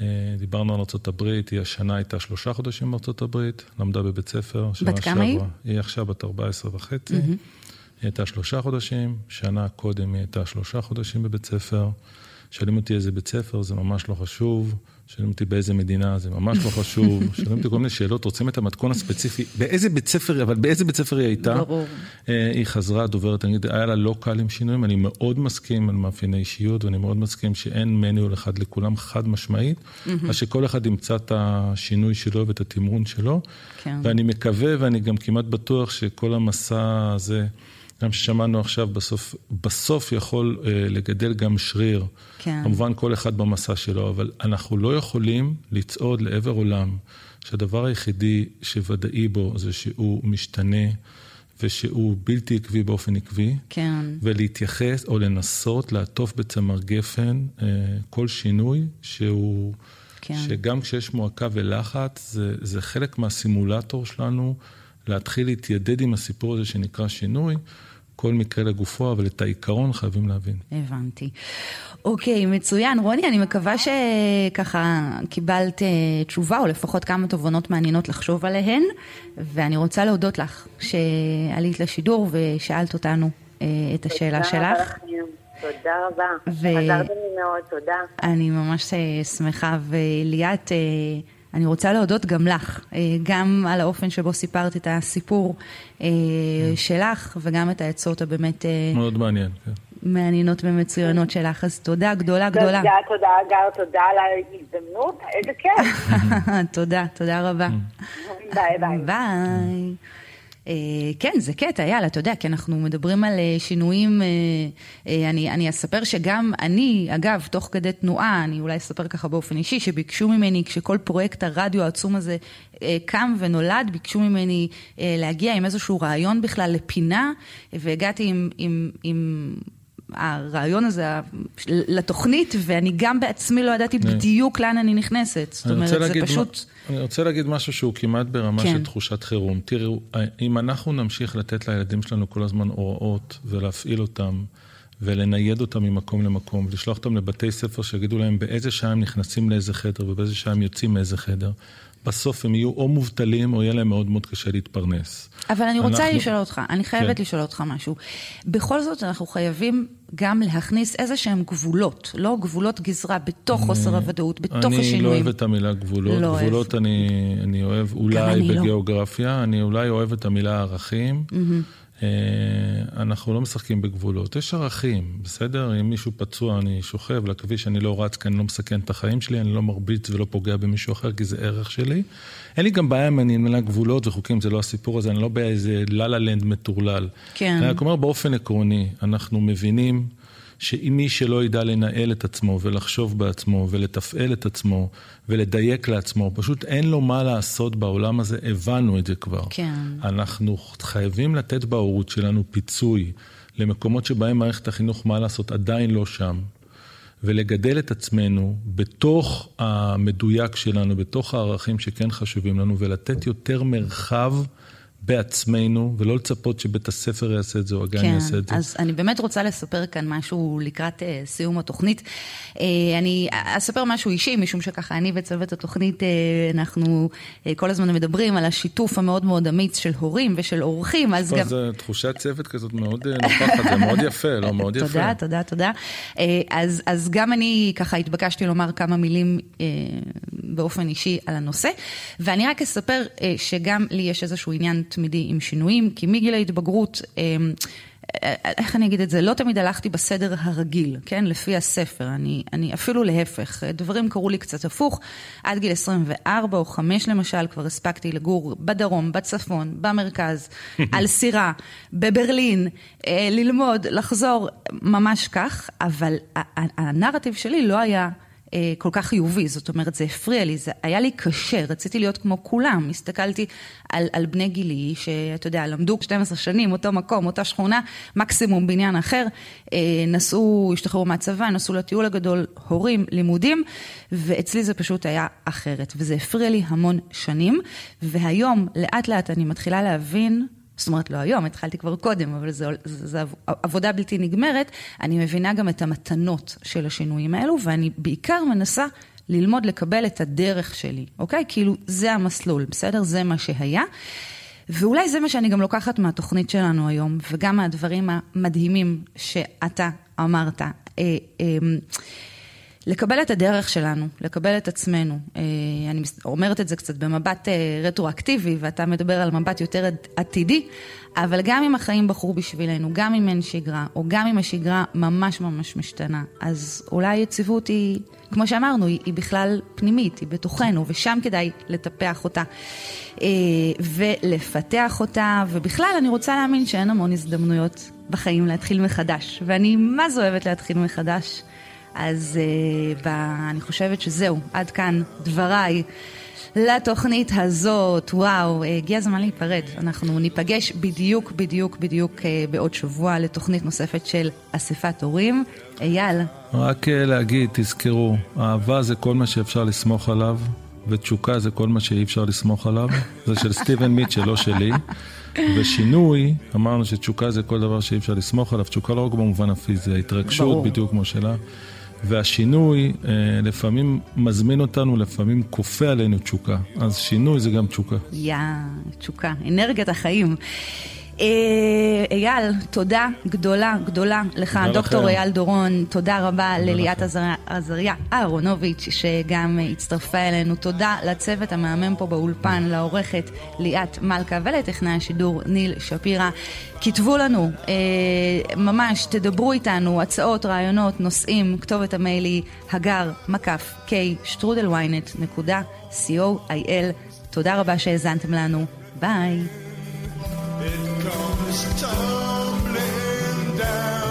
אה, דיברנו על ארה"ב, היא השנה הייתה שלושה חודשים בארה"ב, למדה בבית ספר. בת כמה היא? שעברה. היא עכשיו בת 14 וחצי. היא הייתה שלושה חודשים, שנה קודם היא הייתה שלושה חודשים בבית ספר. שואלים אותי איזה בית ספר, זה ממש לא חשוב. שואלים אותי באיזה מדינה, זה ממש לא חשוב. שואלים אותי כל מיני שאלות, רוצים את המתכון הספציפי. באיזה בית ספר, אבל באיזה בית ספר היא הייתה? ברור. אה, היא חזרה, דוברת אנגלית, היה לה לא קל עם שינויים, אני מאוד מסכים על מאפייני אישיות, ואני מאוד מסכים שאין מניול אחד לכולם, חד משמעית, אז שכל אחד ימצא את השינוי שלו ואת התמרון שלו. כן. ואני מקווה, ואני גם כמעט בטוח שכל המסע הזה, גם ששמענו עכשיו, בסוף, בסוף יכול אה, לגדל גם שריר. כן. כמובן כל אחד במסע שלו, אבל אנחנו לא יכולים לצעוד לעבר עולם שהדבר היחידי שוודאי בו זה שהוא משתנה ושהוא בלתי עקבי באופן עקבי. כן. ולהתייחס או לנסות לעטוף בצמר גפן אה, כל שינוי שהוא, כן. שגם כשיש מועקה ולחץ, זה, זה חלק מהסימולטור שלנו להתחיל להתיידד עם הסיפור הזה שנקרא שינוי. כל מקרה לגופו, אבל את העיקרון חייבים להבין. הבנתי. אוקיי, מצוין. רוני, אני מקווה שככה קיבלת אה, תשובה, או לפחות כמה תובנות מעניינות לחשוב עליהן, ואני רוצה להודות לך שעלית לשידור ושאלת אותנו אה, את השאלה תודה שלך. תודה רבה. ו- עזרתם לי מאוד, תודה. אני ממש אה, שמחה, וליאת, אה, אני רוצה להודות גם לך, אה, גם על האופן שבו סיפרת את הסיפור אה, שלך, וגם את העצות הבאמת אה, מאוד מעניין. כן. מעניינות ומצוינות שלך, אז תודה גדולה גדולה. תודה, תודה, גר, תודה על ההזדמנות, איזה כיף. תודה, תודה רבה. ביי ביי. ביי. אה, כן, זה קטע, יאללה, אתה יודע, כי אנחנו מדברים על אה, שינויים, אה, אה, אני, אני אספר שגם אני, אגב, תוך כדי תנועה, אני אולי אספר ככה באופן אישי, שביקשו ממני, כשכל פרויקט הרדיו העצום הזה אה, קם ונולד, ביקשו ממני אה, להגיע עם איזשהו רעיון בכלל לפינה, והגעתי עם... עם, עם הרעיון הזה לתוכנית, ואני גם בעצמי לא ידעתי בדיוק לאן אני נכנסת. זאת אומרת, זה פשוט... אני רוצה להגיד משהו שהוא כמעט ברמה כן. של תחושת חירום. תראו, אם אנחנו נמשיך לתת לילדים שלנו כל הזמן הוראות ולהפעיל אותם, ולנייד אותם ממקום למקום, ולשלוח אותם לבתי ספר שיגידו להם באיזה שעה הם נכנסים לאיזה חדר ובאיזה שעה הם יוצאים מאיזה חדר. בסוף הם יהיו או מובטלים או יהיה להם מאוד מאוד קשה להתפרנס. אבל אני רוצה אנחנו... לשאול אותך, אני חייבת כן. לשאול אותך משהו. בכל זאת אנחנו חייבים גם להכניס איזה שהם גבולות, לא גבולות גזרה בתוך אני... חוסר הוודאות, בתוך אני השינויים. אני לא אוהב את המילה גבולות. לא גבולות אוהב. אני, אני אוהב אולי אני לא. בגיאוגרפיה, לא. אני אולי אוהב את המילה ערכים. Mm-hmm. אה, אנחנו לא משחקים בגבולות. יש ערכים, בסדר? אם מישהו פצוע, אני שוכב לכביש, אני לא רץ כי אני לא מסכן את החיים שלי, אני לא מרביץ ולא פוגע במישהו אחר, כי זה ערך שלי. אין לי גם בעיה אם אני אמנה גבולות וחוקים, זה לא הסיפור הזה, אני לא באיזה לה-לה לנד מטורלל. כן. אני רק אומר באופן עקרוני, אנחנו מבינים... שאם מי שלא ידע לנהל את עצמו ולחשוב בעצמו ולתפעל את עצמו ולדייק לעצמו, פשוט אין לו מה לעשות בעולם הזה, הבנו את זה כבר. כן. אנחנו חייבים לתת בהורות שלנו פיצוי למקומות שבהם מערכת החינוך, מה לעשות, עדיין לא שם. ולגדל את עצמנו בתוך המדויק שלנו, בתוך הערכים שכן חשובים לנו, ולתת יותר מרחב בעצמנו, ולא לצפות שבית הספר יעשה את זה או הגן כן, יעשה את זה. כן, אז אני באמת רוצה לספר כאן משהו לקראת uh, סיום התוכנית. Uh, אני אספר משהו אישי, משום שככה אני וצוות התוכנית, uh, אנחנו uh, כל הזמן מדברים על השיתוף המאוד מאוד אמיץ של הורים ושל אורחים, אז גם... זו תחושת צוות כזאת מאוד נוכחת, זה מאוד יפה, לא מאוד יפה. תודה, תודה, תודה. Uh, אז, אז גם אני ככה התבקשתי לומר כמה מילים uh, באופן אישי על הנושא, ואני רק אספר uh, שגם לי יש איזשהו עניין תמידי עם שינויים, כי מגיל ההתבגרות, אמ, איך אני אגיד את זה? לא תמיד הלכתי בסדר הרגיל, כן? לפי הספר. אני, אני אפילו להפך, דברים קרו לי קצת הפוך. עד גיל 24 או 5 למשל, כבר הספקתי לגור בדרום, בצפון, במרכז, על סירה, בברלין, אה, ללמוד, לחזור, ממש כך, אבל הנרטיב שלי לא היה... אה, כל כך חיובי, זאת אומרת, זה הפריע לי, זה היה לי קשה, רציתי להיות כמו כולם. הסתכלתי על, על בני גילי, שאתה יודע, למדו 12 שנים, אותו מקום, אותה שכונה, מקסימום בניין אחר, אה, נסעו, השתחררו מהצבא, נסעו לטיול הגדול, הורים, לימודים, ואצלי זה פשוט היה אחרת, וזה הפריע לי המון שנים, והיום, לאט לאט אני מתחילה להבין, זאת אומרת, לא היום, התחלתי כבר קודם, אבל זו, עבודה בלתי נגמרת. אני מבינה גם את המתנות של השינויים האלו, ואני בעיקר מנסה ללמוד לקבל את הדרך שלי, אוקיי? כאילו, זה המסלול, בסדר? זה מה שהיה. ואולי זה מה שאני גם לוקחת מהתוכנית שלנו היום, וגם מהדברים המדהימים שאתה אמרת. לקבל את הדרך שלנו, לקבל את עצמנו. אה, אני אומרת את זה קצת במבט אה, רטרואקטיבי, ואתה מדבר על מבט יותר עתידי, אבל גם אם החיים בחרו בשבילנו, גם אם אין שגרה, או גם אם השגרה ממש ממש משתנה, אז אולי יציבות היא, כמו שאמרנו, היא בכלל פנימית, היא בתוכנו, ושם כדאי לטפח אותה אה, ולפתח אותה, ובכלל אני רוצה להאמין שאין המון הזדמנויות בחיים להתחיל מחדש, ואני מה זה אוהבת להתחיל מחדש. אז uh, ב, אני חושבת שזהו, עד כאן דבריי. לתוכנית הזאת, וואו, אה, הגיע הזמן להיפרד. אנחנו ניפגש בדיוק, בדיוק, בדיוק uh, בעוד שבוע לתוכנית נוספת של אספת הורים. אייל. רק uh, להגיד, תזכרו, אהבה זה כל מה שאפשר לסמוך עליו, ותשוקה זה כל מה שאי אפשר לסמוך עליו. זה של סטיבן מיטשל, לא שלי. ושינוי, אמרנו שתשוקה זה כל דבר שאי אפשר לסמוך עליו. תשוקה לא רק במובן הפיזי, ההתרגשות בדיוק כמו שלה. והשינוי אה, לפעמים מזמין אותנו, לפעמים כופה עלינו תשוקה. אז שינוי זה גם תשוקה. יא, תשוקה, אנרגיית החיים. אה, אייל, תודה גדולה, גדולה לך, דוקטור אייל דורון, תודה רבה לליאת עזריה אהרונוביץ', שגם הצטרפה אלינו, תודה לצוות המהמם פה באולפן, לעורכת ליאת מלכה ולטכנאי השידור ניל שפירא. כתבו לנו, אה, ממש, תדברו איתנו, הצעות, רעיונות, נושאים, כתובת המייל היא הגר, מקף, k, שטרודלוויינט, נקודה, co.il. תודה רבה שהאזנתם לנו, ביי. Stumbling tumbling down.